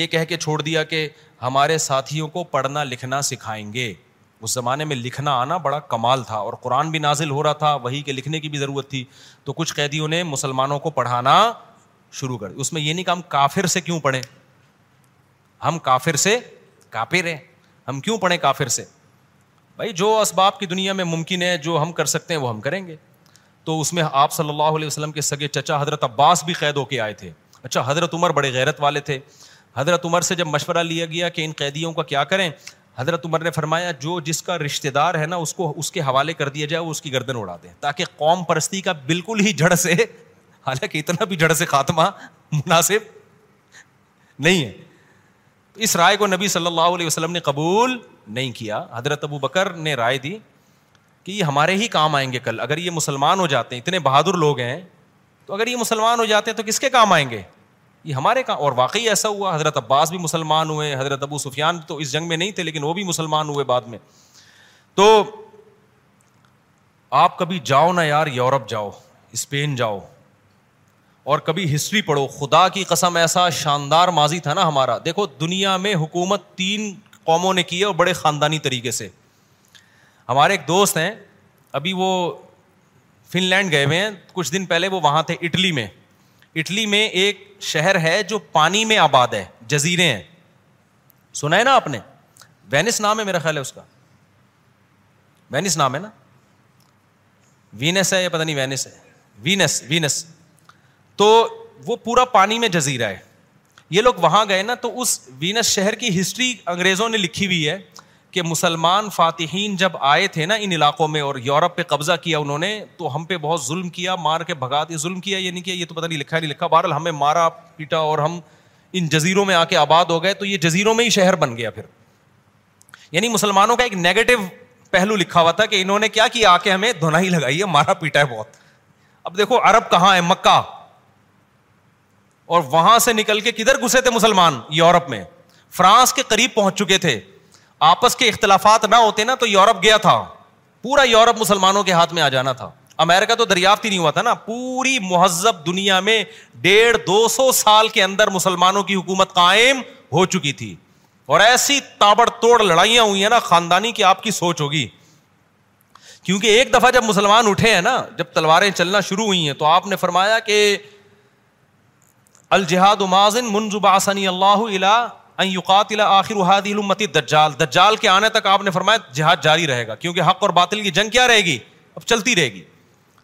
یہ کہہ کے چھوڑ دیا کہ ہمارے ساتھیوں کو پڑھنا لکھنا سکھائیں گے اس زمانے میں لکھنا آنا بڑا کمال تھا اور قرآن بھی نازل ہو رہا تھا وہی کے لکھنے کی بھی ضرورت تھی تو کچھ قیدیوں نے مسلمانوں کو پڑھانا شروع کر اس میں یہ نہیں کہ ہم کافر سے کیوں پڑھیں ہم کافر سے کافر ہیں ہم کیوں پڑھیں کافر سے بھائی جو اسباب کی دنیا میں ممکن ہے جو ہم کر سکتے ہیں وہ ہم کریں گے تو اس میں آپ صلی اللہ علیہ وسلم کے سگے چچا حضرت عباس بھی قید ہو کے آئے تھے اچھا حضرت عمر بڑے غیرت والے تھے حضرت عمر سے جب مشورہ لیا گیا کہ ان قیدیوں کا کیا کریں حضرت عمر نے فرمایا جو جس کا رشتے دار ہے نا اس کو اس کے حوالے کر دیا جائے وہ اس کی گردن اڑا دیں تاکہ قوم پرستی کا بالکل ہی جڑ سے حالانکہ اتنا بھی جڑ سے خاتمہ مناسب نہیں ہے تو اس رائے کو نبی صلی اللہ علیہ وسلم نے قبول نہیں کیا حضرت ابو بکر نے رائے دی کہ یہ ہمارے ہی کام آئیں گے کل اگر یہ مسلمان ہو جاتے ہیں اتنے بہادر لوگ ہیں تو اگر یہ مسلمان ہو جاتے ہیں تو کس کے کام آئیں گے یہ ہمارے کہاں اور واقعی ایسا ہوا حضرت عباس بھی مسلمان ہوئے حضرت ابو سفیان تو اس جنگ میں نہیں تھے لیکن وہ بھی مسلمان ہوئے بعد میں تو آپ کبھی جاؤ نہ یار یورپ جاؤ اسپین جاؤ اور کبھی ہسٹری پڑھو خدا کی قسم ایسا شاندار ماضی تھا نا ہمارا دیکھو دنیا میں حکومت تین قوموں نے کی ہے اور بڑے خاندانی طریقے سے ہمارے ایک دوست ہیں ابھی وہ فن لینڈ گئے ہوئے ہیں کچھ دن پہلے وہ وہاں تھے اٹلی میں اٹلی میں ایک شہر ہے جو پانی میں آباد ہے جزیرے ہیں سنا ہے نا آپ نے وینس نام ہے میرا خیال ہے اس کا وینس نام ہے نا وینس ہے یا پتا نہیں وینس ہے وینس وینس تو وہ پورا پانی میں جزیرہ ہے یہ لوگ وہاں گئے نا تو اس وینس شہر کی ہسٹری انگریزوں نے لکھی ہوئی ہے کہ مسلمان فاتحین جب آئے تھے نا ان علاقوں میں اور یورپ پہ قبضہ کیا انہوں نے تو ہم پہ بہت ظلم کیا مار کے بھگا دیا ظلم کیا یہ نہیں کیا یہ تو پتہ نہیں لکھا نہیں لکھا بہرحال ہمیں مارا پیٹا اور ہم ان جزیروں میں آ کے آباد ہو گئے تو یہ جزیروں میں ہی شہر بن گیا پھر یعنی مسلمانوں کا ایک نیگیٹو پہلو لکھا ہوا تھا کہ انہوں نے کیا کیا آ کے ہمیں دھونا ہی لگائی ہے مارا پیٹا ہے بہت اب دیکھو عرب کہاں ہے مکہ اور وہاں سے نکل کے کدھر گھسے تھے مسلمان یورپ میں فرانس کے قریب پہنچ چکے تھے آپس کے اختلافات نہ ہوتے نا تو یورپ گیا تھا پورا یورپ مسلمانوں کے ہاتھ میں آ جانا تھا امیرکا تو دریافت ہی نہیں ہوا تھا نا پوری مہذب دنیا میں ڈیڑھ دو سو سال کے اندر مسلمانوں کی حکومت قائم ہو چکی تھی اور ایسی تابڑ توڑ لڑائیاں ہوئی ہیں نا خاندانی کی آپ کی سوچ ہوگی کیونکہ ایک دفعہ جب مسلمان اٹھے ہیں نا جب تلواریں چلنا شروع ہوئی ہیں تو آپ نے فرمایا کہ الجہاد مازن منظب آسنی اللہ یقاتل آخر ہادی المتی دجال دجال کے آنے تک آپ نے فرمایا جہاد جاری رہے گا کیونکہ حق اور باطل کی جنگ کیا رہے گی اب چلتی رہے گی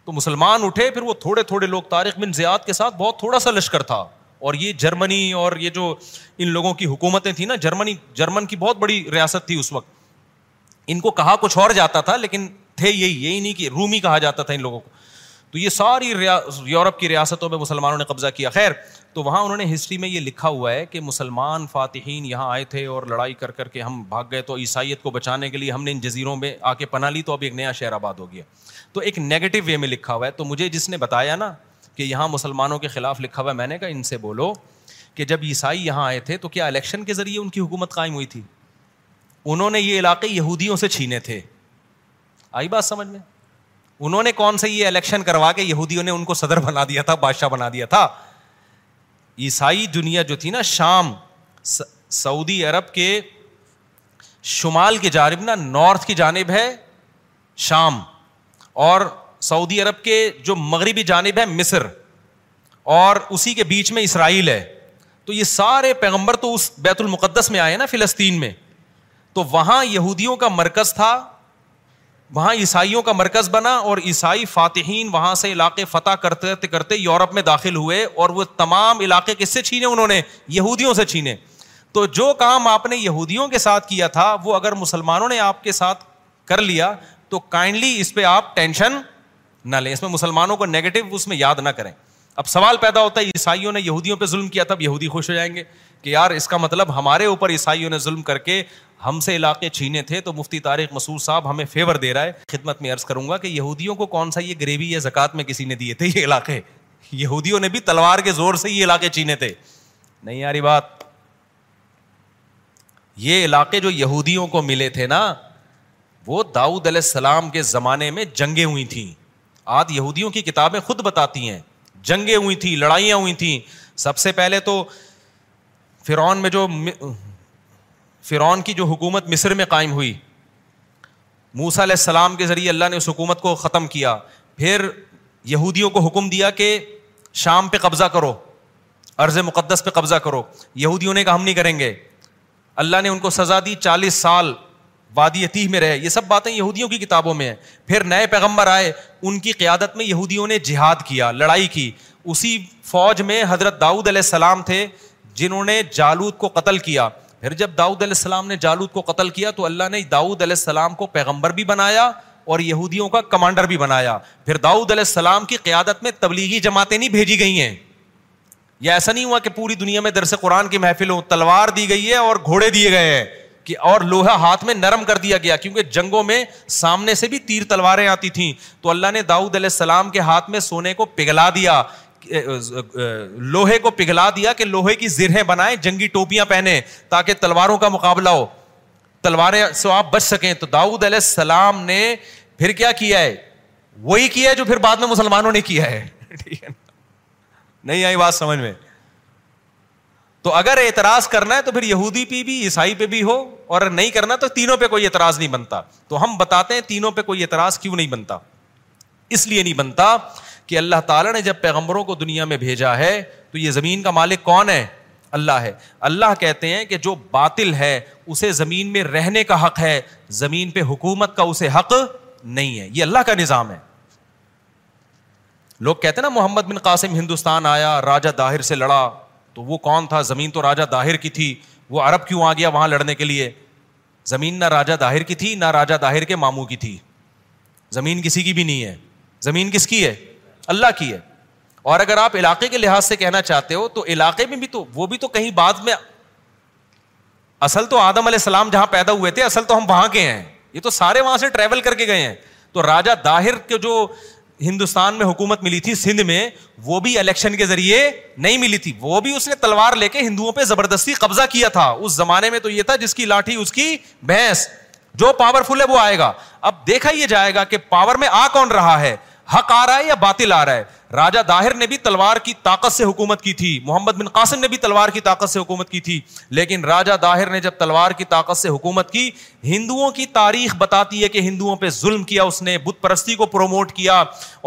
تو مسلمان اٹھے پھر وہ تھوڑے تھوڑے لوگ تاریخ بن زیاد کے ساتھ بہت تھوڑا سا لشکر تھا اور یہ جرمنی اور یہ جو ان لوگوں کی حکومتیں تھیں نا جرمنی جرمن کی بہت بڑی ریاست تھی اس وقت ان کو کہا کچھ اور جاتا تھا لیکن تھے یہی یہی نہیں کہ رومی کہا جاتا تھا ان لوگوں کو تو یہ ساری یورپ کی ریاستوں میں مسلمانوں نے قبضہ کیا خیر تو وہاں انہوں نے ہسٹری میں یہ لکھا ہوا ہے کہ مسلمان فاتحین یہاں آئے تھے اور لڑائی کر کر کے ہم بھاگ گئے تو عیسائیت کو بچانے کے لیے ہم نے ان جزیروں میں آ کے پناہ لی تو اب ایک نیا شہر آباد ہو گیا تو ایک نیگیٹو وے میں لکھا ہوا ہے تو مجھے جس نے بتایا نا کہ یہاں مسلمانوں کے خلاف لکھا ہوا ہے میں نے کہا ان سے بولو کہ جب عیسائی یہاں آئے تھے تو کیا الیکشن کے ذریعے ان کی حکومت قائم ہوئی تھی انہوں نے یہ علاقے یہودیوں سے چھینے تھے آئی بات سمجھ میں انہوں نے کون سے یہ الیکشن کروا کے یہودیوں نے ان کو صدر بنا دیا تھا بادشاہ بنا دیا تھا عیسائی دنیا جو تھی نا شام سعودی عرب کے شمال کی جانب نا نارتھ کی جانب ہے شام اور سعودی عرب کے جو مغربی جانب ہے مصر اور اسی کے بیچ میں اسرائیل ہے تو یہ سارے پیغمبر تو اس بیت المقدس میں آئے نا فلسطین میں تو وہاں یہودیوں کا مرکز تھا وہاں عیسائیوں کا مرکز بنا اور عیسائی فاتحین وہاں سے علاقے فتح کرتے کرتے یورپ میں داخل ہوئے اور وہ تمام علاقے کس سے چھینے انہوں نے یہودیوں سے چھینے تو جو کام آپ نے یہودیوں کے ساتھ کیا تھا وہ اگر مسلمانوں نے آپ کے ساتھ کر لیا تو کائنڈلی اس پہ آپ ٹینشن نہ لیں اس میں مسلمانوں کو نیگیٹو اس میں یاد نہ کریں اب سوال پیدا ہوتا ہے عیسائیوں نے یہودیوں پہ ظلم کیا تب یہودی خوش ہو جائیں گے کہ یار اس کا مطلب ہمارے اوپر عیسائیوں نے ظلم کر کے ہم سے علاقے چھینے تھے تو مفتی طارق مسور صاحب ہمیں فیور دے رہا ہے خدمت میں عرض کروں گا کہ یہودیوں کو کون سا یہ گریوی یا زکوٰۃ میں کسی نے دیے تھے یہ علاقے یہودیوں نے بھی تلوار کے زور سے یہ علاقے چھینے تھے نہیں یاری بات یہ علاقے جو یہودیوں کو ملے تھے نا وہ داؤد علیہ السلام کے زمانے میں جنگیں ہوئی تھیں آج یہودیوں کی کتابیں خود بتاتی ہیں جنگیں ہوئی تھیں لڑائیاں ہوئی تھیں سب سے پہلے تو فرعون میں جو فرعون کی جو حکومت مصر میں قائم ہوئی موسا علیہ السلام کے ذریعے اللہ نے اس حکومت کو ختم کیا پھر یہودیوں کو حکم دیا کہ شام پہ قبضہ کرو ارض مقدس پہ قبضہ کرو یہودیوں نے کہا ہم نہیں کریں گے اللہ نے ان کو سزا دی چالیس سال وادی عتیح میں رہے یہ سب باتیں یہودیوں کی کتابوں میں ہیں پھر نئے پیغمبر آئے ان کی قیادت میں یہودیوں نے جہاد کیا لڑائی کی اسی فوج میں حضرت داؤد علیہ السلام تھے جنہوں نے جالود کو قتل کیا پھر جب داؤد علیہ السلام نے جالود کو قتل کیا تو اللہ نے داؤد علیہ السلام کو پیغمبر بھی بنایا اور یہودیوں کا کمانڈر بھی بنایا پھر داؤد علیہ السلام کی قیادت میں تبلیغی جماعتیں نہیں بھیجی گئی ہیں یہ ایسا نہیں ہوا کہ پوری دنیا میں درس قرآن کی محفلوں تلوار دی گئی ہے اور گھوڑے دیے گئے ہیں کہ اور لوہا ہاتھ میں نرم کر دیا گیا کیونکہ جنگوں میں سامنے سے بھی تیر تلواریں آتی تھیں تو اللہ نے داؤد علیہ السلام کے ہاتھ میں سونے کو پگھلا دیا لوہے کو پگھلا دیا کہ لوہے کی زرہیں بنائیں جنگی ٹوپیاں پہنے تاکہ تلواروں کا مقابلہ ہو تلواریں سے آپ بچ سکیں تو داؤد علیہ السلام نے پھر کیا ہے وہی کیا ہے جو پھر بعد میں مسلمانوں نے کیا ہے (laughs) نہیں آئی بات سمجھ میں تو اگر اعتراض کرنا ہے تو پھر یہودی پہ بھی عیسائی پہ بھی ہو اور نہیں کرنا تو تینوں پہ کوئی اعتراض نہیں بنتا تو ہم بتاتے ہیں تینوں پہ کوئی اعتراض کیوں نہیں بنتا اس لیے نہیں بنتا کہ اللہ تعالیٰ نے جب پیغمبروں کو دنیا میں بھیجا ہے تو یہ زمین کا مالک کون ہے اللہ ہے اللہ کہتے ہیں کہ جو باطل ہے اسے زمین میں رہنے کا حق ہے زمین پہ حکومت کا اسے حق نہیں ہے یہ اللہ کا نظام ہے لوگ کہتے ہیں نا محمد بن قاسم ہندوستان آیا راجہ داہر سے لڑا تو وہ کون تھا زمین تو راجا داہر کی تھی وہ عرب کیوں آ گیا وہاں لڑنے کے لیے زمین نہ راجا راجا داہر داہر کی تھی نہ کے ماموں کی تھی زمین کسی کی بھی نہیں ہے زمین کس کی ہے اللہ کی ہے اور اگر آپ علاقے کے لحاظ سے کہنا چاہتے ہو تو علاقے میں بھی تو وہ بھی تو کہیں بعد میں اصل تو آدم علیہ السلام جہاں پیدا ہوئے تھے اصل تو ہم وہاں کے ہیں یہ تو سارے وہاں سے ٹریول کر کے گئے ہیں تو راجا داہر کے جو ہندوستان میں حکومت ملی تھی سندھ میں وہ بھی الیکشن کے ذریعے نہیں ملی تھی وہ بھی اس نے تلوار لے کے ہندوؤں پہ زبردستی قبضہ کیا تھا اس زمانے میں تو یہ تھا جس کی لاٹھی اس کی بھینس جو پاور فل ہے وہ آئے گا اب دیکھا یہ جائے گا کہ پاور میں آ کون رہا ہے حق آ رہا ہے یا باطل آ رہا ہے راجا داہر نے بھی تلوار کی طاقت سے حکومت کی تھی محمد بن قاسم نے بھی تلوار کی طاقت سے حکومت کی تھی لیکن راجا داہر نے جب تلوار کی طاقت سے حکومت کی ہندوؤں کی تاریخ بتاتی ہے کہ ہندوؤں پہ ظلم کیا اس نے بت پرستی کو پروموٹ کیا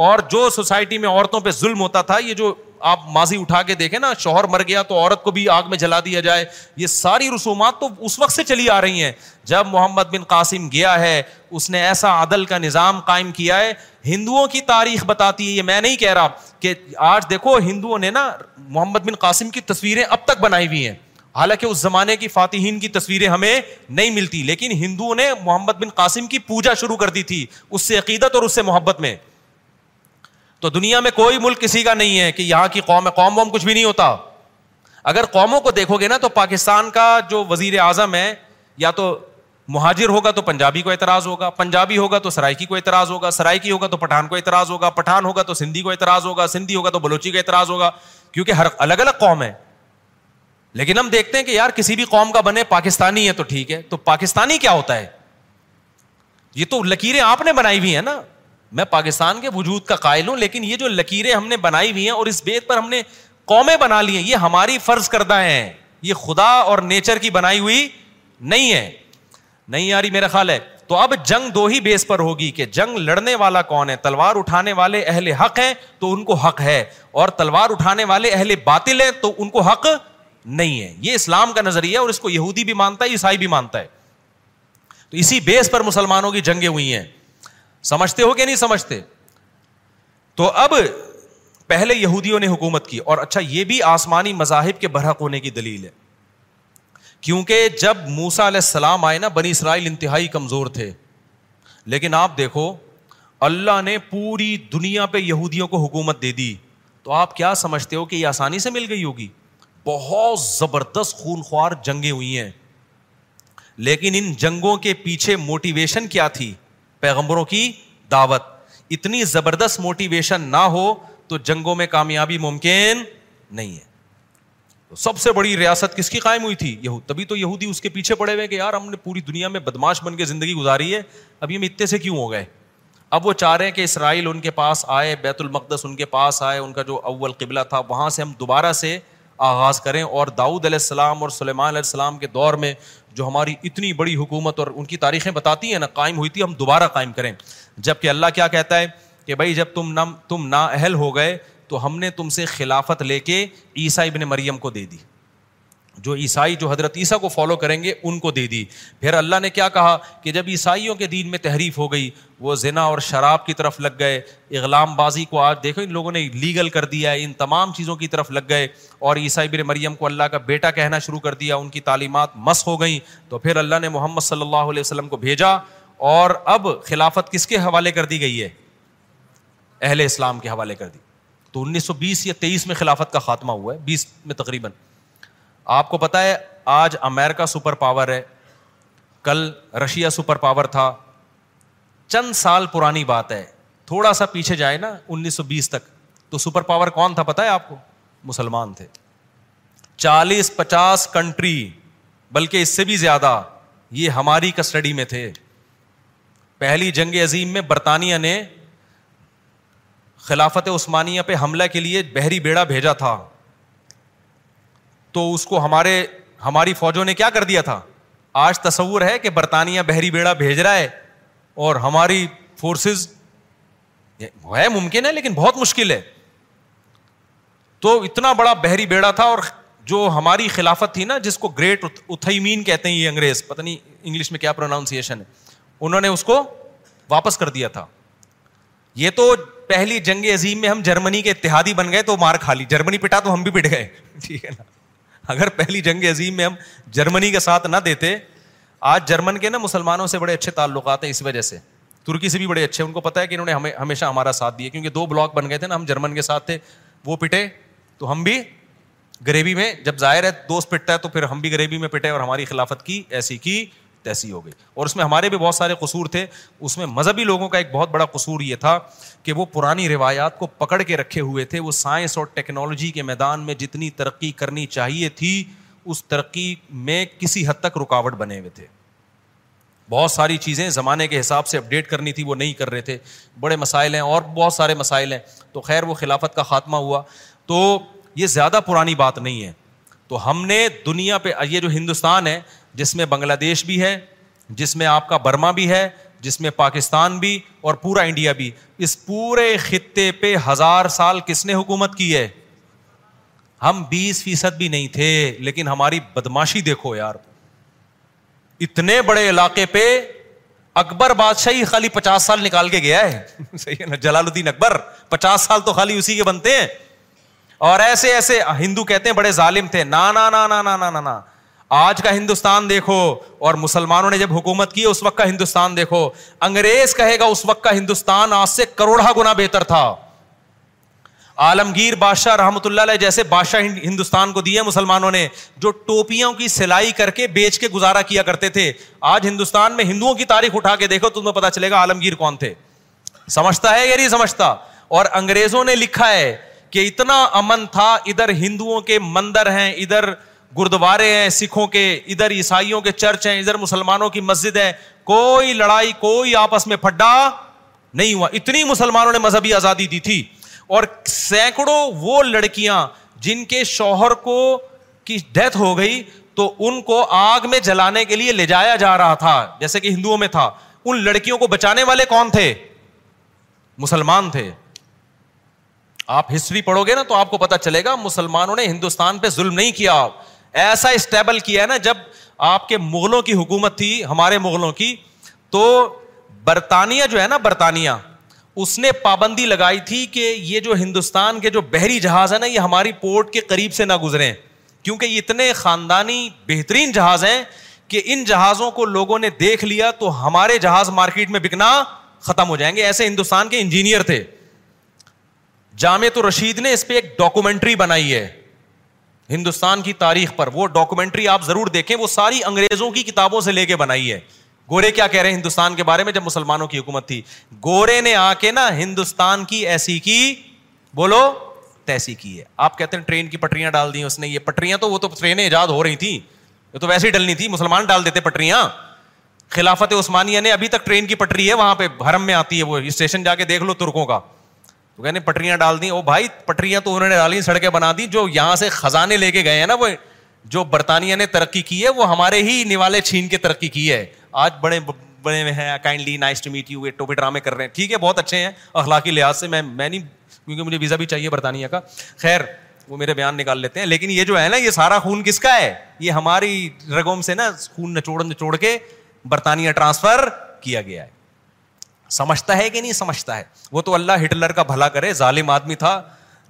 اور جو سوسائٹی میں عورتوں پہ ظلم ہوتا تھا یہ جو آپ ماضی اٹھا کے دیکھیں نا شوہر مر گیا تو عورت کو بھی آگ میں جلا دیا جائے یہ ساری رسومات تو اس وقت سے چلی آ رہی ہیں جب محمد بن قاسم گیا ہے اس نے ایسا عدل کا نظام قائم کیا ہے ہندوؤں کی تاریخ بتاتی ہے یہ میں نہیں کہہ رہا کہ آج دیکھو ہندوؤں نے نا محمد بن قاسم کی تصویریں اب تک بنائی ہوئی ہیں حالانکہ اس زمانے کی فاتحین کی تصویریں ہمیں نہیں ملتی لیکن ہندوؤں نے محمد بن قاسم کی پوجا شروع کر دی تھی اس سے عقیدت اور اس سے محبت میں تو دنیا میں کوئی ملک کسی کا نہیں ہے کہ یہاں کی قوم قوم ووم کچھ بھی نہیں ہوتا اگر قوموں کو دیکھو گے نا تو پاکستان کا جو وزیر اعظم ہے یا تو مہاجر ہوگا تو پنجابی کو اعتراض ہوگا پنجابی ہوگا تو سرائکی کو اعتراض ہوگا سرائکی ہوگا تو پٹھان کو اعتراض ہوگا پٹھان ہوگا تو سندھی کو اعتراض ہوگا سندھی ہوگا تو بلوچی کا اعتراض ہوگا کیونکہ ہر الگ الگ قوم ہے لیکن ہم دیکھتے ہیں کہ یار کسی بھی قوم کا بنے پاکستانی ہے تو ٹھیک ہے تو پاکستانی کیا ہوتا ہے یہ تو لکیریں آپ نے بنائی ہوئی ہیں نا میں پاکستان کے وجود کا قائل ہوں لیکن یہ جو لکیریں ہم نے بنائی ہوئی ہیں اور اس بیت پر ہم نے قومیں بنا لی ہیں یہ ہماری فرض کردہ ہیں یہ خدا اور نیچر کی بنائی ہوئی نہیں ہے نہیں یاری میرا خیال ہے تو اب جنگ دو ہی بیس پر ہوگی کہ جنگ لڑنے والا کون ہے تلوار اٹھانے والے اہل حق ہیں تو ان کو حق ہے اور تلوار اٹھانے والے اہل باطل ہیں تو ان کو حق نہیں ہے یہ اسلام کا نظریہ ہے اور اس کو یہودی بھی مانتا ہے عیسائی بھی مانتا ہے تو اسی بیس پر مسلمانوں کی جنگیں ہوئی ہیں سمجھتے ہو کہ نہیں سمجھتے تو اب پہلے یہودیوں نے حکومت کی اور اچھا یہ بھی آسمانی مذاہب کے برحق ہونے کی دلیل ہے کیونکہ جب موسا علیہ السلام آئے نا بنی اسرائیل انتہائی کمزور تھے لیکن آپ دیکھو اللہ نے پوری دنیا پہ یہودیوں کو حکومت دے دی تو آپ کیا سمجھتے ہو کہ یہ آسانی سے مل گئی ہوگی بہت زبردست خونخوار جنگیں ہوئی ہیں لیکن ان جنگوں کے پیچھے موٹیویشن کیا تھی پیغمبروں کی دعوت اتنی زبردست موٹیویشن نہ ہو تو جنگوں میں کامیابی ممکن نہیں ہے تو سب سے بڑی ریاست کس کی قائم ہوئی تھی یہود تبھی تو یہودی اس کے پیچھے پڑے ہوئے کہ یار ہم نے پوری دنیا میں بدماش بن کے زندگی گزاری ہے ابھی ہم اتنے سے کیوں ہو گئے اب وہ چاہ رہے ہیں کہ اسرائیل ان کے پاس آئے بیت المقدس ان کے پاس آئے ان کا جو اول قبلہ تھا وہاں سے ہم دوبارہ سے آغاز کریں اور داؤد علیہ السلام اور سلیمان علیہ السلام کے دور میں جو ہماری اتنی بڑی حکومت اور ان کی تاریخیں بتاتی ہیں نا قائم ہوئی تھی ہم دوبارہ قائم کریں جب کہ اللہ کیا کہتا ہے کہ بھائی جب تم نہ تم نا اہل ہو گئے تو ہم نے تم سے خلافت لے کے عیسائی ابن مریم کو دے دی جو عیسائی جو حضرت عیسیٰ کو فالو کریں گے ان کو دے دی پھر اللہ نے کیا کہا کہ جب عیسائیوں کے دین میں تحریف ہو گئی وہ زنا اور شراب کی طرف لگ گئے اغلام بازی کو آج دیکھو ان لوگوں نے لیگل کر دیا ہے ان تمام چیزوں کی طرف لگ گئے اور عیسائی بن مریم کو اللہ کا بیٹا کہنا شروع کر دیا ان کی تعلیمات مس ہو گئیں تو پھر اللہ نے محمد صلی اللہ علیہ وسلم کو بھیجا اور اب خلافت کس کے حوالے کر دی گئی ہے اہل اسلام کے حوالے کر دی تو انیس سو بیس یا تیئیس میں خلافت کا خاتمہ ہوا ہے بیس میں تقریباً آپ کو پتا ہے آج امیرکا سپر پاور ہے کل رشیا سپر پاور تھا چند سال پرانی بات ہے تھوڑا سا پیچھے جائے نا انیس سو بیس تک تو سپر پاور کون تھا پتا ہے آپ کو مسلمان تھے چالیس پچاس کنٹری بلکہ اس سے بھی زیادہ یہ ہماری کسٹڈی میں تھے پہلی جنگ عظیم میں برطانیہ نے خلافت عثمانیہ پہ حملہ کے لیے بحری بیڑا بھیجا تھا تو اس کو ہمارے ہماری فوجوں نے کیا کر دیا تھا آج تصور ہے کہ برطانیہ بحری بیڑا بھیج رہا ہے اور ہماری فورسز ہے ممکن ہے لیکن بہت مشکل ہے تو اتنا بڑا بحری بیڑا تھا اور جو ہماری خلافت تھی نا جس کو گریٹ اتھائیمین کہتے ہیں یہ انگریز پتہ نہیں انگلش میں کیا پروناؤنسیشن ہے انہوں نے اس کو واپس کر دیا تھا یہ تو پہلی جنگ عظیم میں ہم جرمنی کے اتحادی بن گئے تو تو مار کھا لی جرمنی جرمنی پٹا ہم ہم بھی پٹ گئے (laughs) ٹھیک ہے نا اگر پہلی جنگ عظیم میں کا ساتھ نہ دیتے آج جرمن کے نا مسلمانوں سے بڑے اچھے تعلقات ہیں اس وجہ سے ترکی سے بھی بڑے اچھے ان کو پتا ہے کہ انہوں نے ہمیں ہمیشہ ہمارا ساتھ دیا کیونکہ دو بلاک بن گئے تھے نا ہم جرمن کے ساتھ تھے وہ پٹے تو ہم بھی غریبی میں جب ظاہر ہے دوست پٹتا ہے تو پھر ہم بھی غریبی میں پٹے اور ہماری خلافت کی ایسی کی تیسی ہو گئی اور اس میں ہمارے بھی بہت سارے قصور تھے اس میں مذہبی لوگوں کا ایک بہت بڑا قصور یہ تھا کہ وہ پرانی روایات کو پکڑ کے رکھے ہوئے تھے وہ سائنس اور ٹیکنالوجی کے میدان میں جتنی ترقی کرنی چاہیے تھی اس ترقی میں کسی حد تک رکاوٹ بنے ہوئے تھے بہت ساری چیزیں زمانے کے حساب سے اپڈیٹ کرنی تھی وہ نہیں کر رہے تھے بڑے مسائل ہیں اور بہت سارے مسائل ہیں تو خیر وہ خلافت کا خاتمہ ہوا تو یہ زیادہ پرانی بات نہیں ہے تو ہم نے دنیا پہ یہ جو ہندوستان ہے جس میں بنگلہ دیش بھی ہے جس میں آپ کا برما بھی ہے جس میں پاکستان بھی اور پورا انڈیا بھی اس پورے خطے پہ ہزار سال کس نے حکومت کی ہے ہم بیس فیصد بھی نہیں تھے لیکن ہماری بدماشی دیکھو یار اتنے بڑے علاقے پہ اکبر بادشاہی خالی پچاس سال نکال کے گیا ہے (laughs) صحیح ہے نا جلال الدین اکبر پچاس سال تو خالی اسی کے بنتے ہیں اور ایسے ایسے ہندو کہتے ہیں بڑے ظالم تھے نا نا نا نا نا نا نا آج کا ہندوستان دیکھو اور مسلمانوں نے جب حکومت کی اس وقت کا ہندوستان دیکھو انگریز کہے گا اس وقت کا ہندوستان آج سے کروڑا گنا بہتر تھا عالمگیر بادشاہ رحمت اللہ علیہ جیسے بادشاہ ہندوستان کو دیے مسلمانوں نے جو ٹوپیوں کی سلائی کر کے بیچ کے گزارا کیا کرتے تھے آج ہندوستان میں ہندوؤں کی تاریخ اٹھا کے دیکھو تمہیں پتا چلے گا عالمگیر کون تھے سمجھتا ہے یا نہیں سمجھتا اور انگریزوں نے لکھا ہے کہ اتنا امن تھا ادھر ہندوؤں کے مندر ہیں ادھر گردوارے ہیں سکھوں کے ادھر عیسائیوں کے چرچ ہیں ادھر مسلمانوں کی مسجد ہے کوئی لڑائی کوئی آپس میں پھڈا نہیں ہوا اتنی مسلمانوں نے مذہبی آزادی دی تھی اور سینکڑوں وہ لڑکیاں جن کے شوہر کو کی ڈیتھ ہو گئی تو ان کو آگ میں جلانے کے لیے لے جایا جا رہا تھا جیسے کہ ہندوؤں میں تھا ان لڑکیوں کو بچانے والے کون تھے مسلمان تھے آپ ہسٹری پڑھو گے نا تو آپ کو پتا چلے گا مسلمانوں نے ہندوستان پہ ظلم نہیں کیا ایسا اسٹیبل کیا ہے نا جب آپ کے مغلوں کی حکومت تھی ہمارے مغلوں کی تو برطانیہ جو ہے نا برطانیہ اس نے پابندی لگائی تھی کہ یہ جو ہندوستان کے جو بحری جہاز ہیں نا یہ ہماری پورٹ کے قریب سے نہ گزریں کیونکہ یہ اتنے خاندانی بہترین جہاز ہیں کہ ان جہازوں کو لوگوں نے دیکھ لیا تو ہمارے جہاز مارکیٹ میں بکنا ختم ہو جائیں گے ایسے ہندوستان کے انجینئر تھے تو رشید نے اس پہ ایک ڈاکومنٹری بنائی ہے ہندوستان کی تاریخ پر وہ ڈاکومنٹری آپ ضرور دیکھیں وہ ساری انگریزوں کی کتابوں سے لے کے بنائی ہے گورے کیا کہہ رہے ہیں ہندوستان کے بارے میں جب مسلمانوں کی حکومت تھی گورے نے آ کے نا ہندوستان کی ایسی کی بولو تیسی کی ہے آپ کہتے ہیں ٹرین کی پٹریاں ڈال دی اس نے یہ پٹریاں تو وہ تو ٹرینیں ایجاد ہو رہی تھیں یہ تو ویسے ہی ڈلنی تھی مسلمان ڈال دیتے پٹریاں خلافت عثمانیہ نے ابھی تک ٹرین کی پٹری ہے وہاں پہ حرم میں آتی ہے وہ اسٹیشن جا کے دیکھ لو ترکوں کا وہ کہنے پٹریاں ڈال دیں وہ بھائی پٹریاں تو انہوں نے ڈالی سڑکیں بنا دیں جو یہاں سے خزانے لے کے گئے ہیں نا وہ جو برطانیہ نے ترقی کی ہے وہ ہمارے ہی نوالے چھین کے ترقی کی ہے آج بڑے بڑے ہیں kindly nice to meet you ڈرامے کر رہے ہیں ٹھیک ہے بہت اچھے ہیں اخلاقی لحاظ سے میں میں نہیں کیونکہ مجھے ویزا بھی چاہیے برطانیہ کا خیر وہ میرے بیان نکال لیتے ہیں لیکن یہ جو ہے نا یہ سارا خون کس کا ہے یہ ہماری رگوم سے نا خون نچوڑ نچوڑ کے برطانیہ ٹرانسفر کیا گیا ہے سمجھتا ہے کہ نہیں سمجھتا ہے وہ تو اللہ ہٹلر کا بھلا کرے ظالم آدمی تھا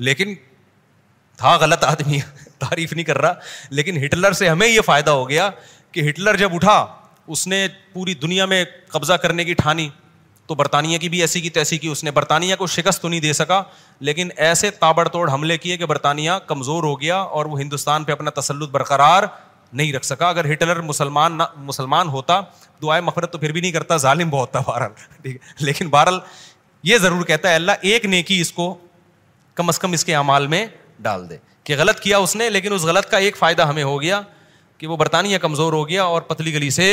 لیکن تھا غلط آدمی تعریف نہیں کر رہا لیکن ہٹلر سے ہمیں یہ فائدہ ہو گیا کہ ہٹلر جب اٹھا اس نے پوری دنیا میں قبضہ کرنے کی ٹھانی تو برطانیہ کی بھی ایسی کی تیسی کی اس نے برطانیہ کو شکست تو نہیں دے سکا لیکن ایسے تابڑ توڑ حملے کیے کہ برطانیہ کمزور ہو گیا اور وہ ہندوستان پہ اپنا تسلط برقرار نہیں رکھ سکا اگر ہٹلر مسلمان مسلمان ہوتا دعائے مفرت تو پھر بھی نہیں کرتا ظالم بہت تھا بہرحال (laughs) ٹھیک ہے لیکن بہرحال یہ ضرور کہتا ہے اللہ ایک نیکی اس کو کم از کم اس کے اعمال میں ڈال دے کہ غلط کیا اس نے لیکن اس غلط کا ایک فائدہ ہمیں ہو گیا کہ وہ برطانیہ کمزور ہو گیا اور پتلی گلی سے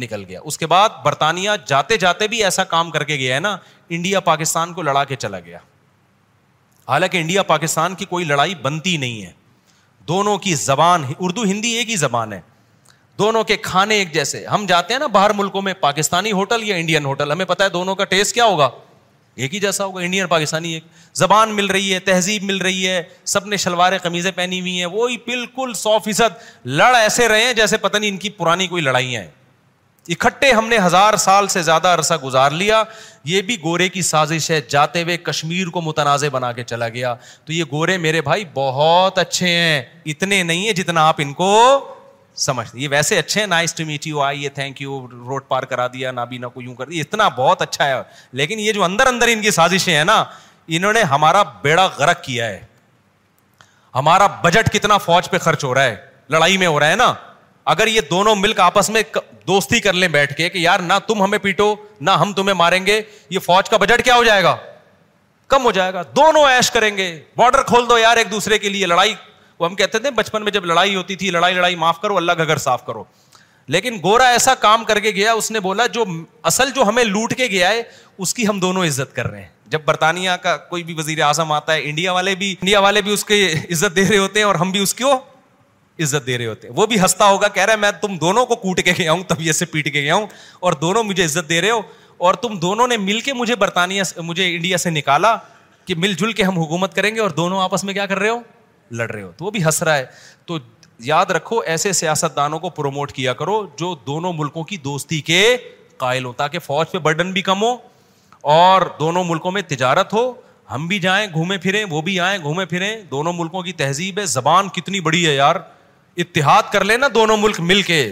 نکل گیا اس کے بعد برطانیہ جاتے جاتے بھی ایسا کام کر کے گیا ہے نا انڈیا پاکستان کو لڑا کے چلا گیا حالانکہ انڈیا پاکستان کی کوئی لڑائی بنتی نہیں ہے دونوں کی زبان اردو ہندی ایک ہی زبان ہے دونوں کے کھانے ایک جیسے ہم جاتے ہیں نا باہر ملکوں میں پاکستانی ہوٹل یا انڈین ہوٹل ہمیں پتا ہے دونوں کا ٹیسٹ کیا ہوگا ایک ہی جیسا ہوگا انڈین پاکستانی ایک زبان مل رہی ہے تہذیب مل رہی ہے سب نے شلواریں قمیضیں پہنی ہوئی ہیں وہی بالکل سو فیصد لڑ ایسے رہے ہیں جیسے پتہ نہیں ان کی پرانی کوئی لڑائیاں ہیں اکٹھے ہم نے ہزار سال سے زیادہ عرصہ گزار لیا یہ بھی گورے کی سازش ہے جاتے ہوئے کشمیر کو متنازع بنا کے چلا گیا تو یہ گورے میرے بھائی بہت اچھے ہیں اتنے نہیں ہیں جتنا آپ ان کو سمجھتے یہ ویسے اچھے ہیں نائس ٹو میٹ آئی یہ تھینک یو روڈ پار کرا دیا نہ بھی نہ کوئی یوں کر دیا اتنا بہت اچھا ہے لیکن یہ جو اندر اندر ان کی سازشیں ہیں نا انہوں نے ہمارا بیڑا غرق کیا ہے ہمارا بجٹ کتنا فوج پہ خرچ ہو رہا ہے لڑائی میں ہو رہا ہے نا اگر یہ دونوں ملک آپس میں دوستی کر لیں بیٹھ کے کہ یار نہ تم ہمیں پیٹو نہ ہم تمہیں ماریں گے یہ فوج کا بجٹ کیا ہو جائے گا کم ہو جائے گا دونوں ایش کریں گے بارڈر کھول دو یار ایک دوسرے کے لیے لڑائی وہ ہم کہتے تھے بچپن میں جب لڑائی ہوتی تھی لڑائی لڑائی معاف کرو اللہ کا گھر صاف کرو لیکن گورا ایسا کام کر کے گیا اس نے بولا جو اصل جو ہمیں لوٹ کے گیا ہے اس کی ہم دونوں عزت کر رہے ہیں جب برطانیہ کا کوئی بھی وزیر اعظم آتا ہے انڈیا والے بھی انڈیا والے بھی اس کی عزت دے رہے ہوتے ہیں اور ہم بھی اس کی عزت دے رہے ہوتے وہ بھی ہنستا ہوگا کہہ رہا ہے میں تم دونوں کو کوٹ کے گیا ہوں طبیعت سے پیٹ کے گیا ہوں اور دونوں مجھے عزت دے رہے ہو اور تم دونوں نے مل کے مجھے برطانیہ سے مجھے انڈیا سے نکالا کہ مل جل کے ہم حکومت کریں گے اور دونوں آپس میں کیا کر رہے ہو لڑ رہے ہو تو وہ بھی ہنس رہا ہے تو یاد رکھو ایسے سیاست دانوں کو پروموٹ کیا کرو جو دونوں ملکوں کی دوستی کے قائل ہو تاکہ فوج پہ برڈن بھی کم ہو اور دونوں ملکوں میں تجارت ہو ہم بھی جائیں گھومے پھریں وہ بھی آئیں گھومے پھریں دونوں ملکوں کی تہذیب ہے زبان کتنی بڑی ہے یار اتحاد کر لیں نا دونوں ملک مل کے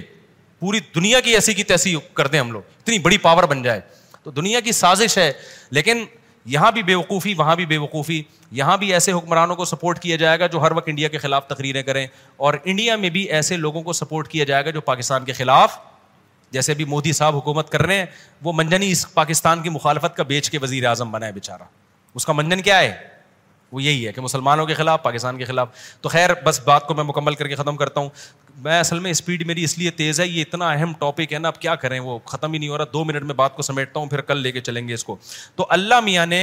پوری دنیا کی ایسی کی تیسی کر دیں ہم لوگ اتنی بڑی پاور بن جائے تو دنیا کی سازش ہے لیکن یہاں بھی بے وقوفی وہاں بھی بے وقوفی یہاں بھی ایسے حکمرانوں کو سپورٹ کیا جائے گا جو ہر وقت انڈیا کے خلاف تقریریں کریں اور انڈیا میں بھی ایسے لوگوں کو سپورٹ کیا جائے گا جو پاکستان کے خلاف جیسے ابھی مودی صاحب حکومت کر رہے ہیں وہ منجن ہی اس پاکستان کی مخالفت کا بیچ کے وزیر اعظم بنا ہے بیچارہ اس کا منجن کیا ہے وہ یہی ہے کہ مسلمانوں کے خلاف پاکستان کے خلاف تو خیر بس بات کو میں مکمل کر کے ختم کرتا ہوں میں اصل میں اسپیڈ میری اس لیے تیز ہے یہ اتنا اہم ٹاپک ہے نا اب کیا کریں وہ ختم ہی نہیں ہو رہا دو منٹ میں بات کو سمیٹتا ہوں پھر کل لے کے چلیں گے اس کو تو اللہ میاں نے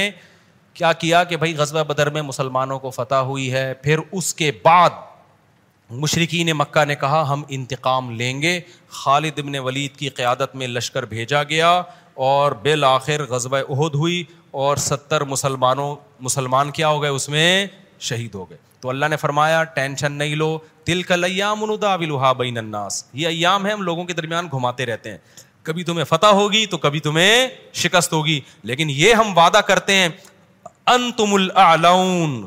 کیا کیا کہ بھائی غزوہ بدر میں مسلمانوں کو فتح ہوئی ہے پھر اس کے بعد مشرقین مکہ نے کہا ہم انتقام لیں گے خالد ابن ولید کی قیادت میں لشکر بھیجا گیا اور بالآخر غزوہ عہد ہوئی اور ستر مسلمانوں مسلمان کیا ہو گئے اس میں شہید ہو گئے تو اللہ نے فرمایا ٹینشن نہیں لو دل کا لیام الدا بلحا الناس یہ ایام ہے ہم لوگوں کے درمیان گھماتے رہتے ہیں کبھی تمہیں فتح ہوگی تو کبھی تمہیں شکست ہوگی لیکن یہ ہم وعدہ کرتے ہیں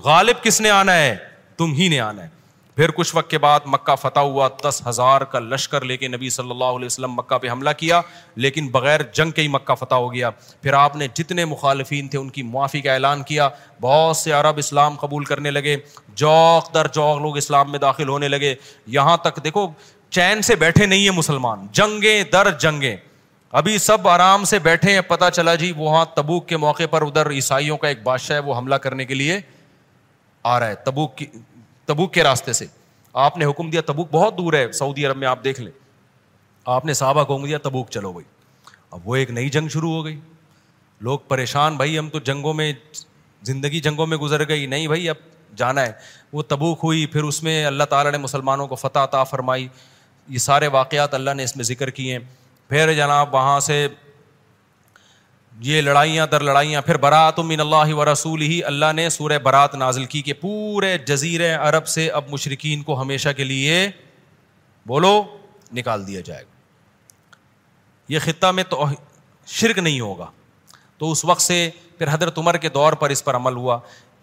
غالب کس نے آنا ہے تم ہی نے آنا ہے پھر کچھ وقت کے بعد مکہ فتح ہوا دس ہزار کا لشکر لے کے نبی صلی اللہ علیہ وسلم مکہ پہ حملہ کیا لیکن بغیر جنگ کے ہی مکہ فتح ہو گیا پھر آپ نے جتنے مخالفین تھے ان کی معافی کا اعلان کیا بہت سے عرب اسلام قبول کرنے لگے جوق در جوق لوگ اسلام میں داخل ہونے لگے یہاں تک دیکھو چین سے بیٹھے نہیں ہیں مسلمان جنگیں در جنگیں ابھی سب آرام سے بیٹھے ہیں پتہ چلا جی وہاں تبوک کے موقع پر ادھر عیسائیوں کا ایک بادشاہ ہے وہ حملہ کرنے کے لیے آ رہا ہے تبوک کی تبوک کے راستے سے آپ نے حکم دیا تبوک بہت دور ہے سعودی عرب میں آپ دیکھ لیں آپ نے صحابہ کو حکم دیا تبوک چلو بھائی اب وہ ایک نئی جنگ شروع ہو گئی لوگ پریشان بھائی ہم تو جنگوں میں زندگی جنگوں میں گزر گئی نہیں بھائی اب جانا ہے وہ تبوک ہوئی پھر اس میں اللہ تعالیٰ نے مسلمانوں کو فتح طا فرمائی یہ سارے واقعات اللہ نے اس میں ذکر کیے ہیں پھر جناب وہاں سے یہ لڑائیاں در لڑائیاں پھر برات من اللہ و رسول ہی اللہ نے سورہ برات نازل کی کہ پورے جزیر عرب سے اب مشرقین کو ہمیشہ کے لیے بولو نکال دیا جائے گا یہ خطہ میں تو شرک نہیں ہوگا تو اس وقت سے پھر حضرت عمر کے دور پر اس پر عمل ہوا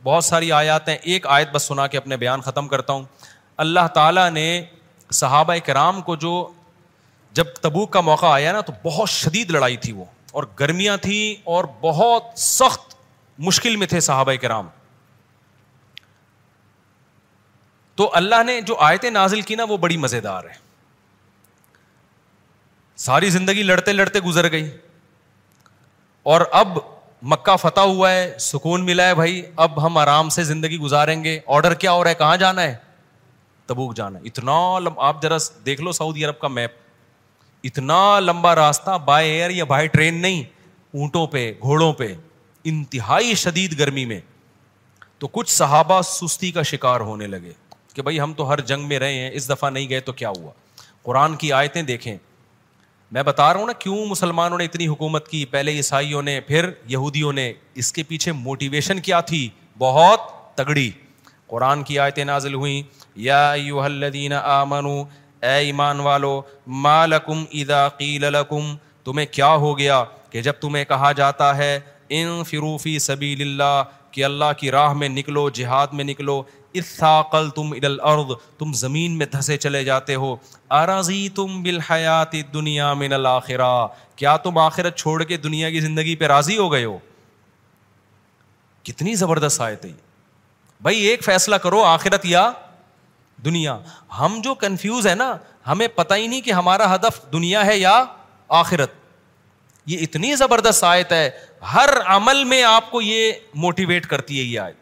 بہت ساری آیات ہیں ایک آیت بس سنا کے اپنے بیان ختم کرتا ہوں اللہ تعالیٰ نے صحابہ کرام کو جو جب تبوک کا موقع آیا نا تو بہت شدید لڑائی تھی وہ اور گرمیاں تھیں اور بہت سخت مشکل میں تھے صحابہ کرام تو اللہ نے جو آیتیں نازل کی نا وہ بڑی مزیدار ہے ساری زندگی لڑتے لڑتے گزر گئی اور اب مکہ فتح ہوا ہے سکون ملا ہے بھائی اب ہم آرام سے زندگی گزاریں گے آرڈر کیا ہو رہا ہے کہاں جانا ہے تبوک جانا ہے اتنا لم آپ ذرا دیکھ لو سعودی عرب کا میپ اتنا لمبا راستہ بائی ایئر یا بائی ٹرین نہیں اونٹوں پہ گھوڑوں پہ انتہائی شدید گرمی میں تو کچھ صحابہ سستی کا شکار ہونے لگے کہ بھائی ہم تو ہر جنگ میں رہے ہیں اس دفعہ نہیں گئے تو کیا ہوا قرآن کی آیتیں دیکھیں میں بتا رہا ہوں نا کیوں مسلمانوں نے اتنی حکومت کی پہلے عیسائیوں نے پھر یہودیوں نے اس کے پیچھے موٹیویشن کیا تھی بہت تگڑی قرآن کی آیتیں نازل ہوئیں اے ایمان والو مالکم اذا قیل لکم تمہیں کیا ہو گیا کہ جب تمہیں کہا جاتا ہے ان فروفی سبیل اللہ کہ اللہ کی راہ میں نکلو جہاد میں نکلو اثاقل تم ادل ارد تم زمین میں دھسے چلے جاتے ہو اراضی تم بالحیات دنیا من الآخرہ کیا تم آخرت چھوڑ کے دنیا کی زندگی پہ راضی ہو گئے ہو کتنی زبردست آئے تھی بھائی ایک فیصلہ کرو آخرت یا دنیا ہم جو کنفیوز ہے نا ہمیں پتہ ہی نہیں کہ ہمارا ہدف دنیا ہے یا آخرت یہ اتنی زبردست آیت ہے ہر عمل میں آپ کو یہ موٹیویٹ کرتی ہے یہ آیت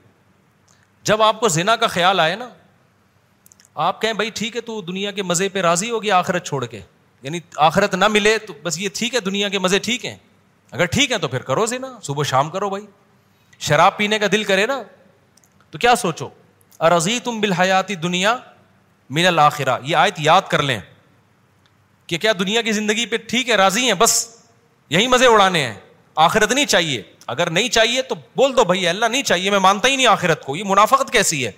جب آپ کو زنا کا خیال آئے نا آپ کہیں بھائی ٹھیک ہے تو دنیا کے مزے پہ راضی ہوگی آخرت چھوڑ کے یعنی آخرت نہ ملے تو بس یہ ٹھیک ہے دنیا کے مزے ٹھیک ہیں اگر ٹھیک ہیں تو پھر کرو زنا صبح شام کرو بھائی شراب پینے کا دل کرے نا تو کیا سوچو ارضی تم بالحیاتی دنیا من الآخرہ یہ آیت یاد کر لیں کہ کیا دنیا کی زندگی پہ ٹھیک ہے راضی ہیں بس یہی مزے اڑانے ہیں آخرت نہیں چاہیے اگر نہیں چاہیے تو بول دو بھائی اللہ نہیں چاہیے میں مانتا ہی نہیں آخرت کو یہ منافقت کیسی ہے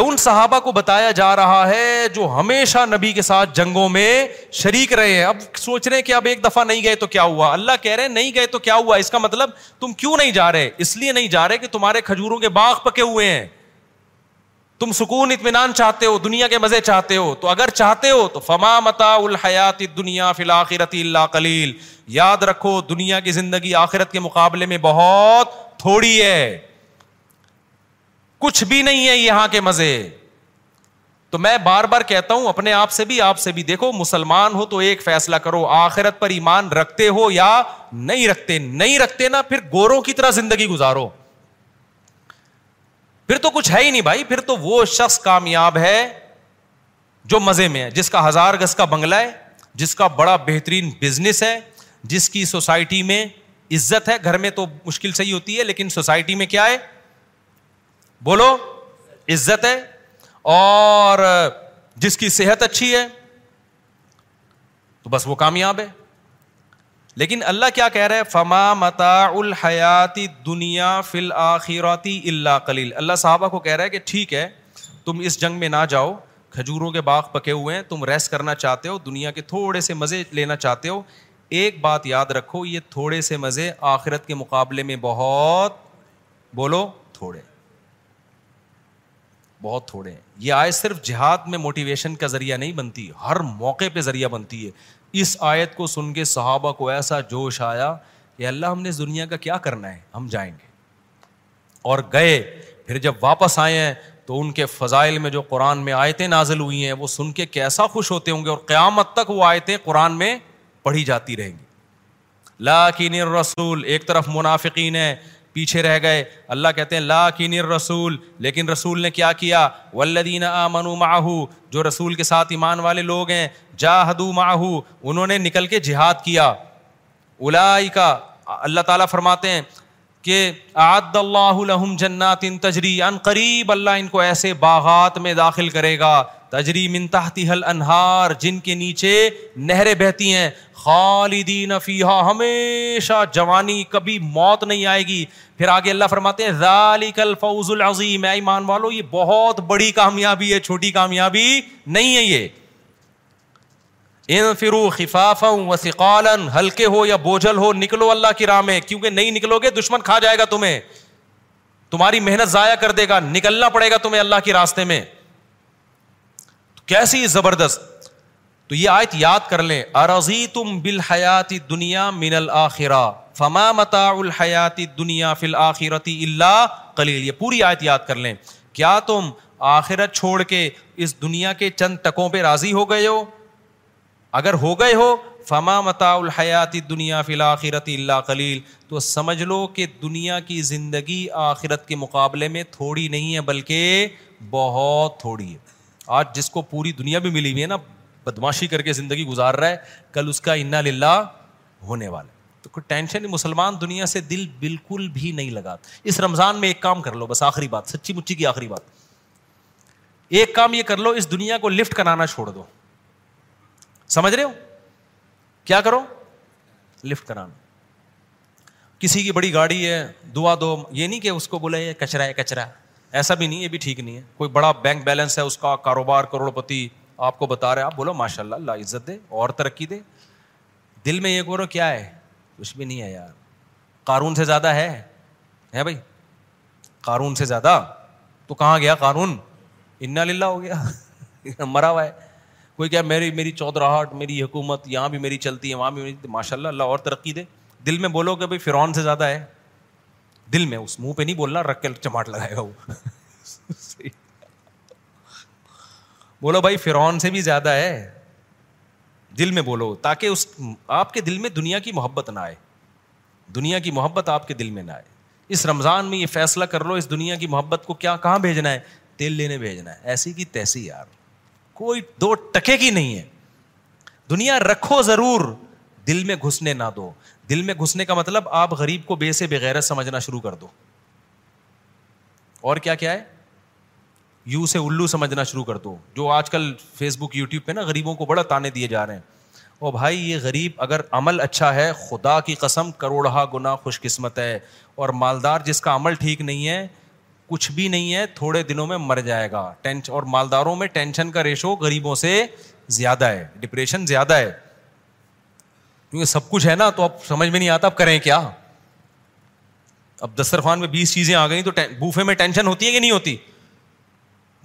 ان صحابہ کو بتایا جا رہا ہے جو ہمیشہ نبی کے ساتھ جنگوں میں شریک رہے ہیں اب سوچ رہے ہیں کہ اب ایک دفعہ نہیں گئے تو کیا ہوا اللہ کہہ رہے ہیں نہیں گئے تو کیا ہوا اس کا مطلب تم کیوں نہیں جا رہے اس لیے نہیں جا رہے کہ تمہارے کھجوروں کے باغ پکے ہوئے ہیں تم سکون اطمینان چاہتے ہو دنیا کے مزے چاہتے ہو تو اگر چاہتے ہو تو فما متا الحیات دنیا فلاخرتی اللہ کلیل یاد رکھو دنیا کی زندگی آخرت کے مقابلے میں بہت تھوڑی ہے کچھ بھی نہیں ہے یہاں کے مزے تو میں بار بار کہتا ہوں اپنے آپ سے بھی آپ سے بھی دیکھو مسلمان ہو تو ایک فیصلہ کرو آخرت پر ایمان رکھتے ہو یا نہیں رکھتے نہیں رکھتے نا پھر گوروں کی طرح زندگی گزارو پھر تو کچھ ہے ہی نہیں بھائی پھر تو وہ شخص کامیاب ہے جو مزے میں ہے جس کا ہزار گز کا بنگلہ ہے جس کا بڑا بہترین بزنس ہے جس کی سوسائٹی میں عزت ہے گھر میں تو مشکل صحیح ہوتی ہے لیکن سوسائٹی میں کیا ہے بولو عزت ہے اور جس کی صحت اچھی ہے تو بس وہ کامیاب ہے لیکن اللہ کیا کہہ رہے فما متا الحیاتی دنیا فل آخراتی اللہ کلیل اللہ صاحبہ کو کہہ رہا ہے کہ ٹھیک ہے تم اس جنگ میں نہ جاؤ کھجوروں کے باغ پکے ہوئے ہیں تم ریسٹ کرنا چاہتے ہو دنیا کے تھوڑے سے مزے لینا چاہتے ہو ایک بات یاد رکھو یہ تھوڑے سے مزے آخرت کے مقابلے میں بہت بولو تھوڑے بہت تھوڑے ہیں یہ آیت صرف جہاد میں موٹیویشن کا ذریعہ نہیں بنتی ہر موقع پہ ذریعہ بنتی ہے اس آیت کو سن کے صحابہ کو ایسا جوش آیا کہ اللہ ہم نے دنیا کا کیا کرنا ہے ہم جائیں گے اور گئے پھر جب واپس آئے ہیں تو ان کے فضائل میں جو قرآن میں آیتیں نازل ہوئی ہیں وہ سن کے کیسا خوش ہوتے ہوں گے اور قیامت تک وہ آیتیں قرآن میں پڑھی جاتی رہیں گی لاکین رسول ایک طرف منافقین ہیں پیچھے رہ گئے اللہ کہتے ہیں لاکن رسول لیکن رسول نے کیا کیا والذین آمنوا معه جو رسول کے ساتھ ایمان والے لوگ ہیں جاہدوا معه انہوں نے نکل کے جہاد کیا اولئک اللہ تعالیٰ فرماتے ہیں کہ اعد اللہ لہم جنات تجری ان قریب اللہ ان کو ایسے باغات میں داخل کرے گا تجری من تحتی حل انہار جن کے نیچے نہریں بہتی ہیں خالدین فیحا ہمیشہ جوانی کبھی موت نہیں آئے گی پھر آگے اللہ فرماتے ہیں چھوٹی کامیابی نہیں ہے یہ ان فرو خفاف ہلکے ہو یا بوجھل ہو نکلو اللہ کی راہ میں کیونکہ نہیں نکلو گے دشمن کھا جائے گا تمہیں تمہاری محنت ضائع کر دے گا نکلنا پڑے گا تمہیں اللہ کے راستے میں کیسی زبردست تو یہ آیت یاد کر لیں ارضی تم بالحیات دنیا من الآخرہ فما متا الحیات دنیا فل آخرتی اللہ کلیل یہ پوری آیت یاد کر لیں کیا تم آخرت چھوڑ کے اس دنیا کے چند تکوں پہ راضی ہو گئے ہو اگر ہو گئے ہو فما متا الحیات دنیا فی الآخرتی اللہ کلیل تو سمجھ لو کہ دنیا کی زندگی آخرت کے مقابلے میں تھوڑی نہیں ہے بلکہ بہت تھوڑی ہے آج جس کو پوری دنیا بھی ملی ہوئی ہے نا بدماشی کر کے زندگی گزار رہا ہے کل اس کا انا للہ ہونے والا ہے تو کوئی ٹینشن مسلمان دنیا سے دل بالکل بھی نہیں لگا اس رمضان میں ایک کام کر لو بس آخری بات سچی مچی کی آخری بات ایک کام یہ کر لو اس دنیا کو لفٹ کرانا چھوڑ دو سمجھ رہے ہو کیا کرو لفٹ کرانا کسی کی بڑی گاڑی ہے دعا دو یہ نہیں کہ اس کو بولے کچرا ہے کچرا ایسا بھی نہیں یہ بھی ٹھیک نہیں ہے کوئی بڑا بینک بیلنس ہے اس کا کاروبار کروڑپتی آپ کو بتا رہے آپ بولو ماشاء اللہ اللہ عزت دے اور ترقی دے دل میں یہ کرو کیا ہے کچھ بھی نہیں ہے یار قارون سے زیادہ ہے ہے بھائی قارون سے زیادہ تو کہاں گیا قارون انا للہ ہو گیا (laughs) مرا ہوا ہے کوئی کیا میری میری چودھراہٹ میری حکومت یہاں بھی میری چلتی ہے وہاں بھی میری ماشاء اللہ اللہ اور ترقی دے دل میں بولو کہ بھائی فرعون سے زیادہ ہے دل میں اس منہ پہ نہیں بولنا رکھ کے چماٹ لگائے گا وہ (laughs) بولو بھائی فرعون سے بھی زیادہ ہے دل میں بولو تاکہ اس آپ کے دل میں دنیا کی محبت نہ آئے دنیا کی محبت آپ کے دل میں نہ آئے اس رمضان میں یہ فیصلہ کر لو اس دنیا کی محبت کو کیا کہاں بھیجنا ہے تیل لینے بھیجنا ہے ایسی کی تیسی یار کوئی دو ٹکے کی نہیں ہے دنیا رکھو ضرور دل میں گھسنے نہ دو دل میں گھسنے کا مطلب آپ غریب کو بے سے بغیرت سمجھنا شروع کر دو اور کیا کیا ہے یو سے الو سمجھنا شروع کر دو جو آج کل فیس بک یوٹیوب پہ نا غریبوں کو بڑا تانے دیے جا رہے ہیں او بھائی یہ غریب اگر عمل اچھا ہے خدا کی قسم کروڑہ گنا خوش قسمت ہے اور مالدار جس کا عمل ٹھیک نہیں ہے کچھ بھی نہیں ہے تھوڑے دنوں میں مر جائے گا ٹینش اور مالداروں میں ٹینشن کا ریشو غریبوں سے زیادہ ہے ڈپریشن زیادہ ہے کیونکہ سب کچھ ہے نا تو اب سمجھ میں نہیں آتا اب کریں کیا اب دسترخوان میں بیس چیزیں آ گئیں تو بوفے میں ٹینشن ہوتی ہے کہ نہیں ہوتی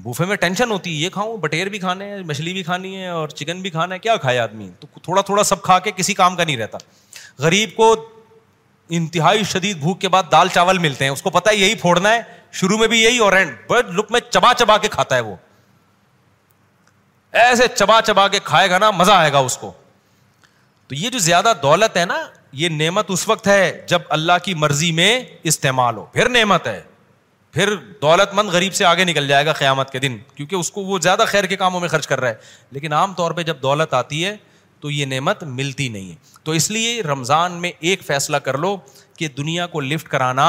بوفے میں ٹینشن ہوتی ہے یہ کھاؤں بٹیر بھی کھانے ہیں مچھلی بھی کھانی ہے اور چکن بھی کھانا ہے کیا کھائے آدمی تو تھوڑا تھوڑا سب کھا کے کسی کام کا نہیں رہتا غریب کو انتہائی شدید بھوک کے بعد دال چاول ملتے ہیں اس کو پتا ہے یہی پھوڑنا ہے شروع میں بھی یہی اور لک میں چبا چبا کے کھاتا ہے وہ ایسے چبا چبا کے کھائے گا نا مزہ آئے گا اس کو تو یہ جو زیادہ دولت ہے نا یہ نعمت اس وقت ہے جب اللہ کی مرضی میں استعمال ہو پھر نعمت ہے پھر دولت مند غریب سے آگے نکل جائے گا قیامت کے دن کیونکہ اس کو وہ زیادہ خیر کے کاموں میں خرچ کر رہا ہے لیکن عام طور پہ جب دولت آتی ہے تو یہ نعمت ملتی نہیں ہے تو اس لیے رمضان میں ایک فیصلہ کر لو کہ دنیا کو لفٹ کرانا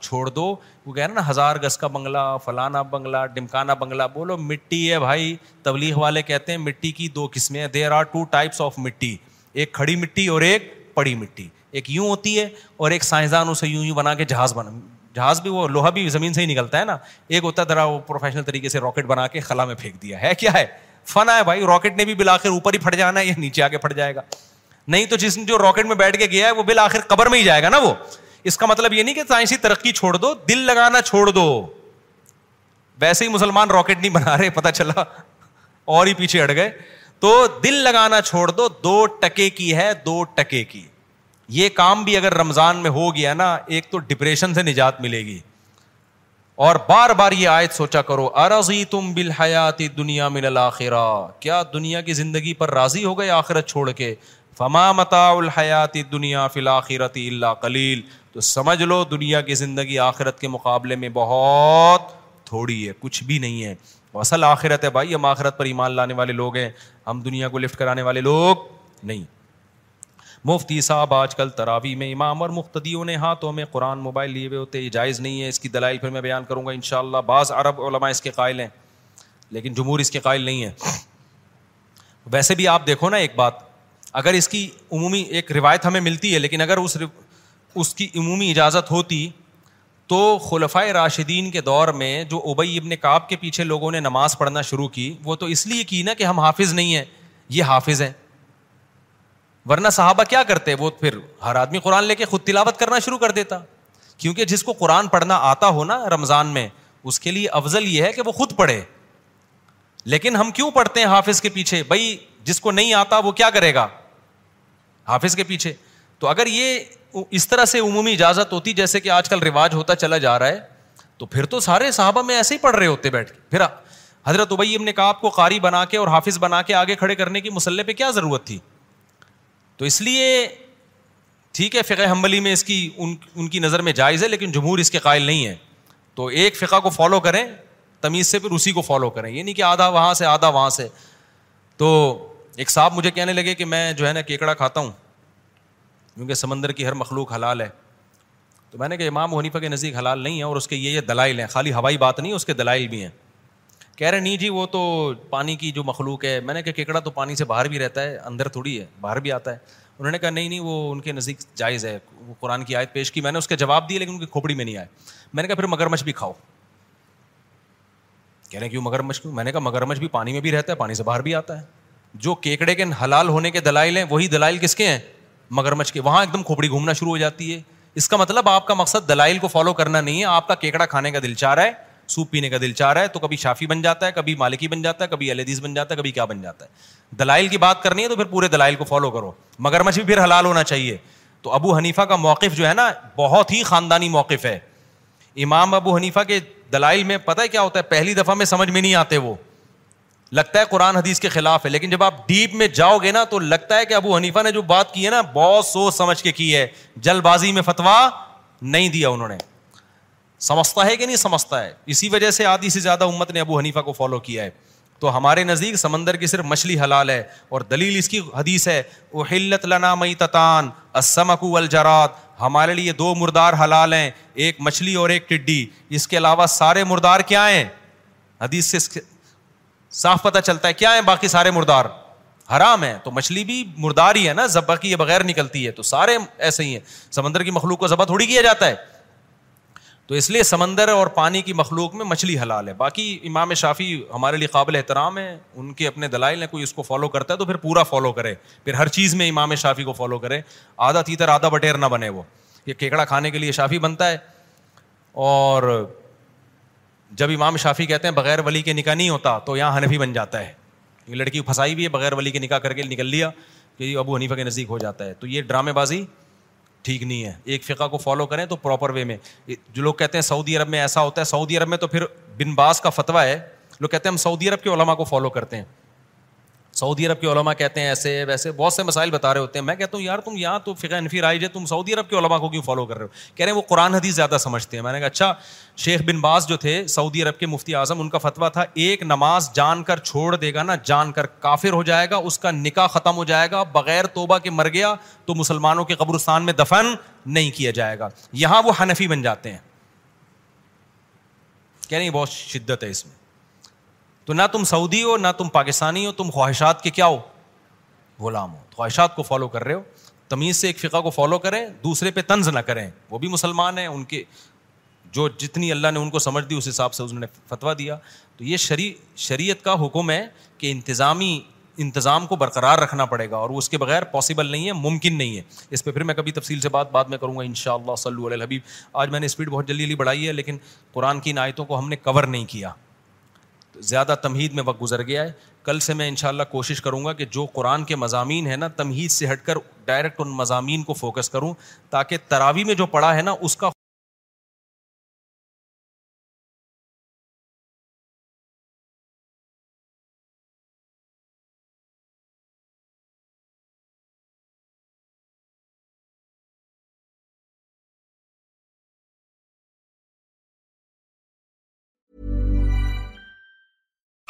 چھوڑ دو وہ کہہ رہے نا ہزار گز کا بنگلہ فلانا بنگلہ ڈمکانا بنگلہ بولو مٹی ہے بھائی تبلیغ والے کہتے ہیں مٹی کی دو قسمیں there are two types of mitti ایک کھڑی مٹی اور ایک پڑی مٹی ایک یوں ہوتی ہے اور ایک سائنسدان اسے یوں یوں بنا کے جہاز بنا جہاز بھی بھی وہ لوہا زمین سے ہی نکلتا ہے نا ایک ہوتا ذرا وہ پروفیشنل طریقے سے راکٹ بنا کے خلا میں پھینک دیا ہے کیا ہے فن بھائی راکٹ نے بھی اوپر ہی پھٹ جانا ہے یا نیچے آ کے پھٹ جائے گا نہیں تو جس جو راکٹ میں بیٹھ کے گیا ہے وہ بالآخر قبر میں ہی جائے گا نا وہ اس کا مطلب یہ نہیں کہ سائنسی ترقی چھوڑ دو دل لگانا چھوڑ دو ویسے ہی مسلمان راکٹ نہیں بنا رہے پتا چلا اور ہی پیچھے اڑ گئے تو دل لگانا چھوڑ دو دو ٹکے کی ہے دو ٹکے کی یہ کام بھی اگر رمضان میں ہو گیا نا ایک تو ڈپریشن سے نجات ملے گی اور بار بار یہ آیت سوچا کرو ارضی تم بالحیات دنیا من الآخرہ کیا دنیا کی زندگی پر راضی ہو گئے آخرت چھوڑ کے فما متاع الحیات دنیا فلاخرتِ اللہ کلیل تو سمجھ لو دنیا کی زندگی آخرت کے مقابلے میں بہت تھوڑی ہے کچھ بھی نہیں ہے اصل آخرت ہے بھائی ہم آخرت پر ایمان لانے والے لوگ ہیں ہم دنیا کو لفٹ کرانے والے لوگ نہیں مفتی صاحب آج کل تراوی میں امام اور مختدیوں نے ہاتھوں میں قرآن موبائل لیے ہوئے ہوتے یہ جائز نہیں ہے اس کی دلائل پھر میں بیان کروں گا ان اللہ بعض عرب علماء اس کے قائل ہیں لیکن جمہور اس کے قائل نہیں ہیں ویسے بھی آپ دیکھو نا ایک بات اگر اس کی عمومی ایک روایت ہمیں ملتی ہے لیکن اگر اس اس کی عمومی اجازت ہوتی تو خلفۂ راشدین کے دور میں جو اوبئی ابن کعب کے پیچھے لوگوں نے نماز پڑھنا شروع کی وہ تو اس لیے کی نا کہ ہم حافظ نہیں ہیں یہ حافظ ہیں ورنہ صحابہ کیا کرتے وہ پھر ہر آدمی قرآن لے کے خود تلاوت کرنا شروع کر دیتا کیونکہ جس کو قرآن پڑھنا آتا ہو نا رمضان میں اس کے لیے افضل یہ ہے کہ وہ خود پڑھے لیکن ہم کیوں پڑھتے ہیں حافظ کے پیچھے بھائی جس کو نہیں آتا وہ کیا کرے گا حافظ کے پیچھے تو اگر یہ اس طرح سے عمومی اجازت ہوتی جیسے کہ آج کل رواج ہوتا چلا جا رہا ہے تو پھر تو سارے صحابہ میں ایسے ہی پڑھ رہے ہوتے بیٹھ کے پھر حضرت ابئی نے کہا آپ کو قاری بنا کے اور حافظ بنا کے آگے کھڑے کرنے کی مسلح پہ کیا ضرورت تھی تو اس لیے ٹھیک ہے فقہ حمبلی میں اس کی ان ان کی نظر میں جائز ہے لیکن جمہور اس کے قائل نہیں ہے تو ایک فقہ کو فالو کریں تمیز سے پھر اسی کو فالو کریں یہ یعنی نہیں کہ آدھا وہاں سے آدھا وہاں سے تو ایک صاحب مجھے کہنے لگے کہ میں جو ہے نا کیکڑا کھاتا ہوں کیونکہ سمندر کی ہر مخلوق حلال ہے تو میں نے کہا امام حنیفہ کے نزدیک حلال نہیں ہے اور اس کے یہ یہ دلائل ہیں خالی ہوائی بات نہیں اس کے دلائل بھی ہیں کہہ رہے نہیں جی وہ تو پانی کی جو مخلوق ہے میں نے کہا کیکڑا تو پانی سے باہر بھی رہتا ہے اندر تھوڑی ہے باہر بھی آتا ہے انہوں نے کہا نہیں نہیں وہ ان کے نزدیک جائز ہے وہ قرآن کی آیت پیش کی میں نے اس کے جواب دیے لیکن ان کی کھوپڑی میں نہیں آئے میں نے کہا پھر مگر مچھ بھی کھاؤ کہہ رہے کیوں مگر مچھ کیوں میں نے کہا مگرمچھ بھی پانی میں بھی رہتا ہے پانی سے باہر بھی آتا ہے جو کیکڑے کے حلال ہونے کے دلائل ہیں وہی دلائل کس کے ہیں مگر مچھ کے وہاں ایک دم کھوپڑی گھومنا شروع ہو جاتی ہے اس کا مطلب آپ کا مقصد دلائل کو فالو کرنا نہیں ہے آپ کا کیکڑا کھانے کا دل چاہ رہا ہے سوپ پینے کا دل چاہ رہا ہے تو کبھی شافی بن جاتا ہے کبھی مالکی بن جاتا ہے کبھی الحدیث بن جاتا ہے کبھی کیا بن جاتا ہے دلائل کی بات کرنی ہے تو پھر پورے دلائل کو فالو کرو مگر مچھ بھی پھر حلال ہونا چاہیے تو ابو حنیفہ کا موقف جو ہے نا بہت ہی خاندانی موقف ہے امام ابو حنیفہ کے دلائل میں پتہ ہے کیا ہوتا ہے پہلی دفعہ میں سمجھ میں نہیں آتے وہ لگتا ہے قرآن حدیث کے خلاف ہے لیکن جب آپ ڈیپ میں جاؤ گے نا تو لگتا ہے کہ ابو حنیفہ نے جو بات کی ہے نا بہت سوچ سمجھ کے کی ہے جلد بازی میں فتوا نہیں دیا انہوں نے سمجھتا ہے کہ نہیں سمجھتا ہے اسی وجہ سے آدھی سے زیادہ امت نے ابو حنیفہ کو فالو کیا ہے تو ہمارے نزدیک سمندر کی صرف مچھلی حلال ہے اور دلیل اس کی حدیث ہے حلت لنا مئی تتان اسم اکو الجرات ہمارے لیے دو مردار حلال ہیں ایک مچھلی اور ایک ٹڈی اس کے علاوہ سارے مردار کیا ہیں حدیث سے صاف پتہ چلتا ہے کیا ہیں باقی سارے مردار حرام ہے تو مچھلی بھی مردار ہی ہے نا ذبح کی یہ بغیر نکلتی ہے تو سارے ایسے ہی ہیں سمندر کی مخلوق کو ذبح تھوڑی کیا جاتا ہے تو اس لیے سمندر اور پانی کی مخلوق میں مچھلی حلال ہے باقی امام شافی ہمارے لیے قابل احترام ہے ان کے اپنے دلائل ہیں کوئی اس کو فالو کرتا ہے تو پھر پورا فالو کرے پھر ہر چیز میں امام شافی کو فالو کرے آدھا تیتر آدھا بٹیر نہ بنے وہ یہ کیکڑا کھانے کے لیے شافی بنتا ہے اور جب امام شافی کہتے ہیں بغیر ولی کے نکاح نہیں ہوتا تو یہاں حنفی بن جاتا ہے یہ لڑکی پھنسائی بھی ہے بغیر ولی کے نکاح کر کے نکل لیا کہ ابو حنیفہ کے نزدیک ہو جاتا ہے تو یہ ڈرامے بازی ٹھیک نہیں ہے ایک فقہ کو فالو کریں تو پراپر وے میں جو لوگ کہتے ہیں سعودی عرب میں ایسا ہوتا ہے سعودی عرب میں تو پھر بن باس کا فتویٰ ہے لوگ کہتے ہیں ہم سعودی عرب کے علماء کو فالو کرتے ہیں سعودی عرب کے علماء کہتے ہیں ایسے ویسے بہت سے مسائل بتا رہے ہوتے ہیں میں کہتا ہوں یار تم یہاں تو فقہ انفی رائج جائے تم سعودی عرب کے علماء کو کیوں فالو کر رہے ہو کہہ رہے ہیں وہ قرآن حدیث زیادہ سمجھتے ہیں میں نے کہا اچھا شیخ بن باز جو تھے سعودی عرب کے مفتی اعظم ان کا فتویٰ تھا ایک نماز جان کر چھوڑ دے گا نا جان کر کافر ہو جائے گا اس کا نکاح ختم ہو جائے گا بغیر توبہ کے مر گیا تو مسلمانوں کے قبرستان میں دفن نہیں کیا جائے گا یہاں وہ حنفی بن جاتے ہیں کہہ رہے ہیں بہت شدت ہے اس میں تو نہ تم سعودی ہو نہ تم پاکستانی ہو تم خواہشات کے کیا ہو غلام ہو خواہشات کو فالو کر رہے ہو تمیز سے ایک فقہ کو فالو کریں دوسرے پہ طنز نہ کریں وہ بھی مسلمان ہیں ان کے جو جتنی اللہ نے ان کو سمجھ دی اس حساب سے انہوں نے فتویٰ دیا تو یہ شری شریعت کا حکم ہے کہ انتظامی انتظام کو برقرار رکھنا پڑے گا اور اس کے بغیر پاسبل نہیں ہے ممکن نہیں ہے اس پہ پھر میں کبھی تفصیل سے بات بات میں کروں گا ان شاء اللہ اللہ علیہ حبیب آج میں نے اسپیڈ بہت جلدی جلدی بڑھائی ہے لیکن قرآن کی عنایتوں کو ہم نے کور نہیں کیا زیادہ تمہید میں وقت گزر گیا ہے کل سے میں انشاءاللہ کوشش کروں گا کہ جو قرآن کے مضامین ہیں نا تمہید سے ہٹ کر ڈائریکٹ ان مضامین کو فوکس کروں تاکہ تراوی میں جو پڑھا ہے نا اس کا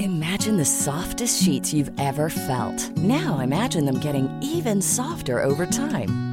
Imagine the softest sheets you've ever felt. Now imagine them getting even softer over time.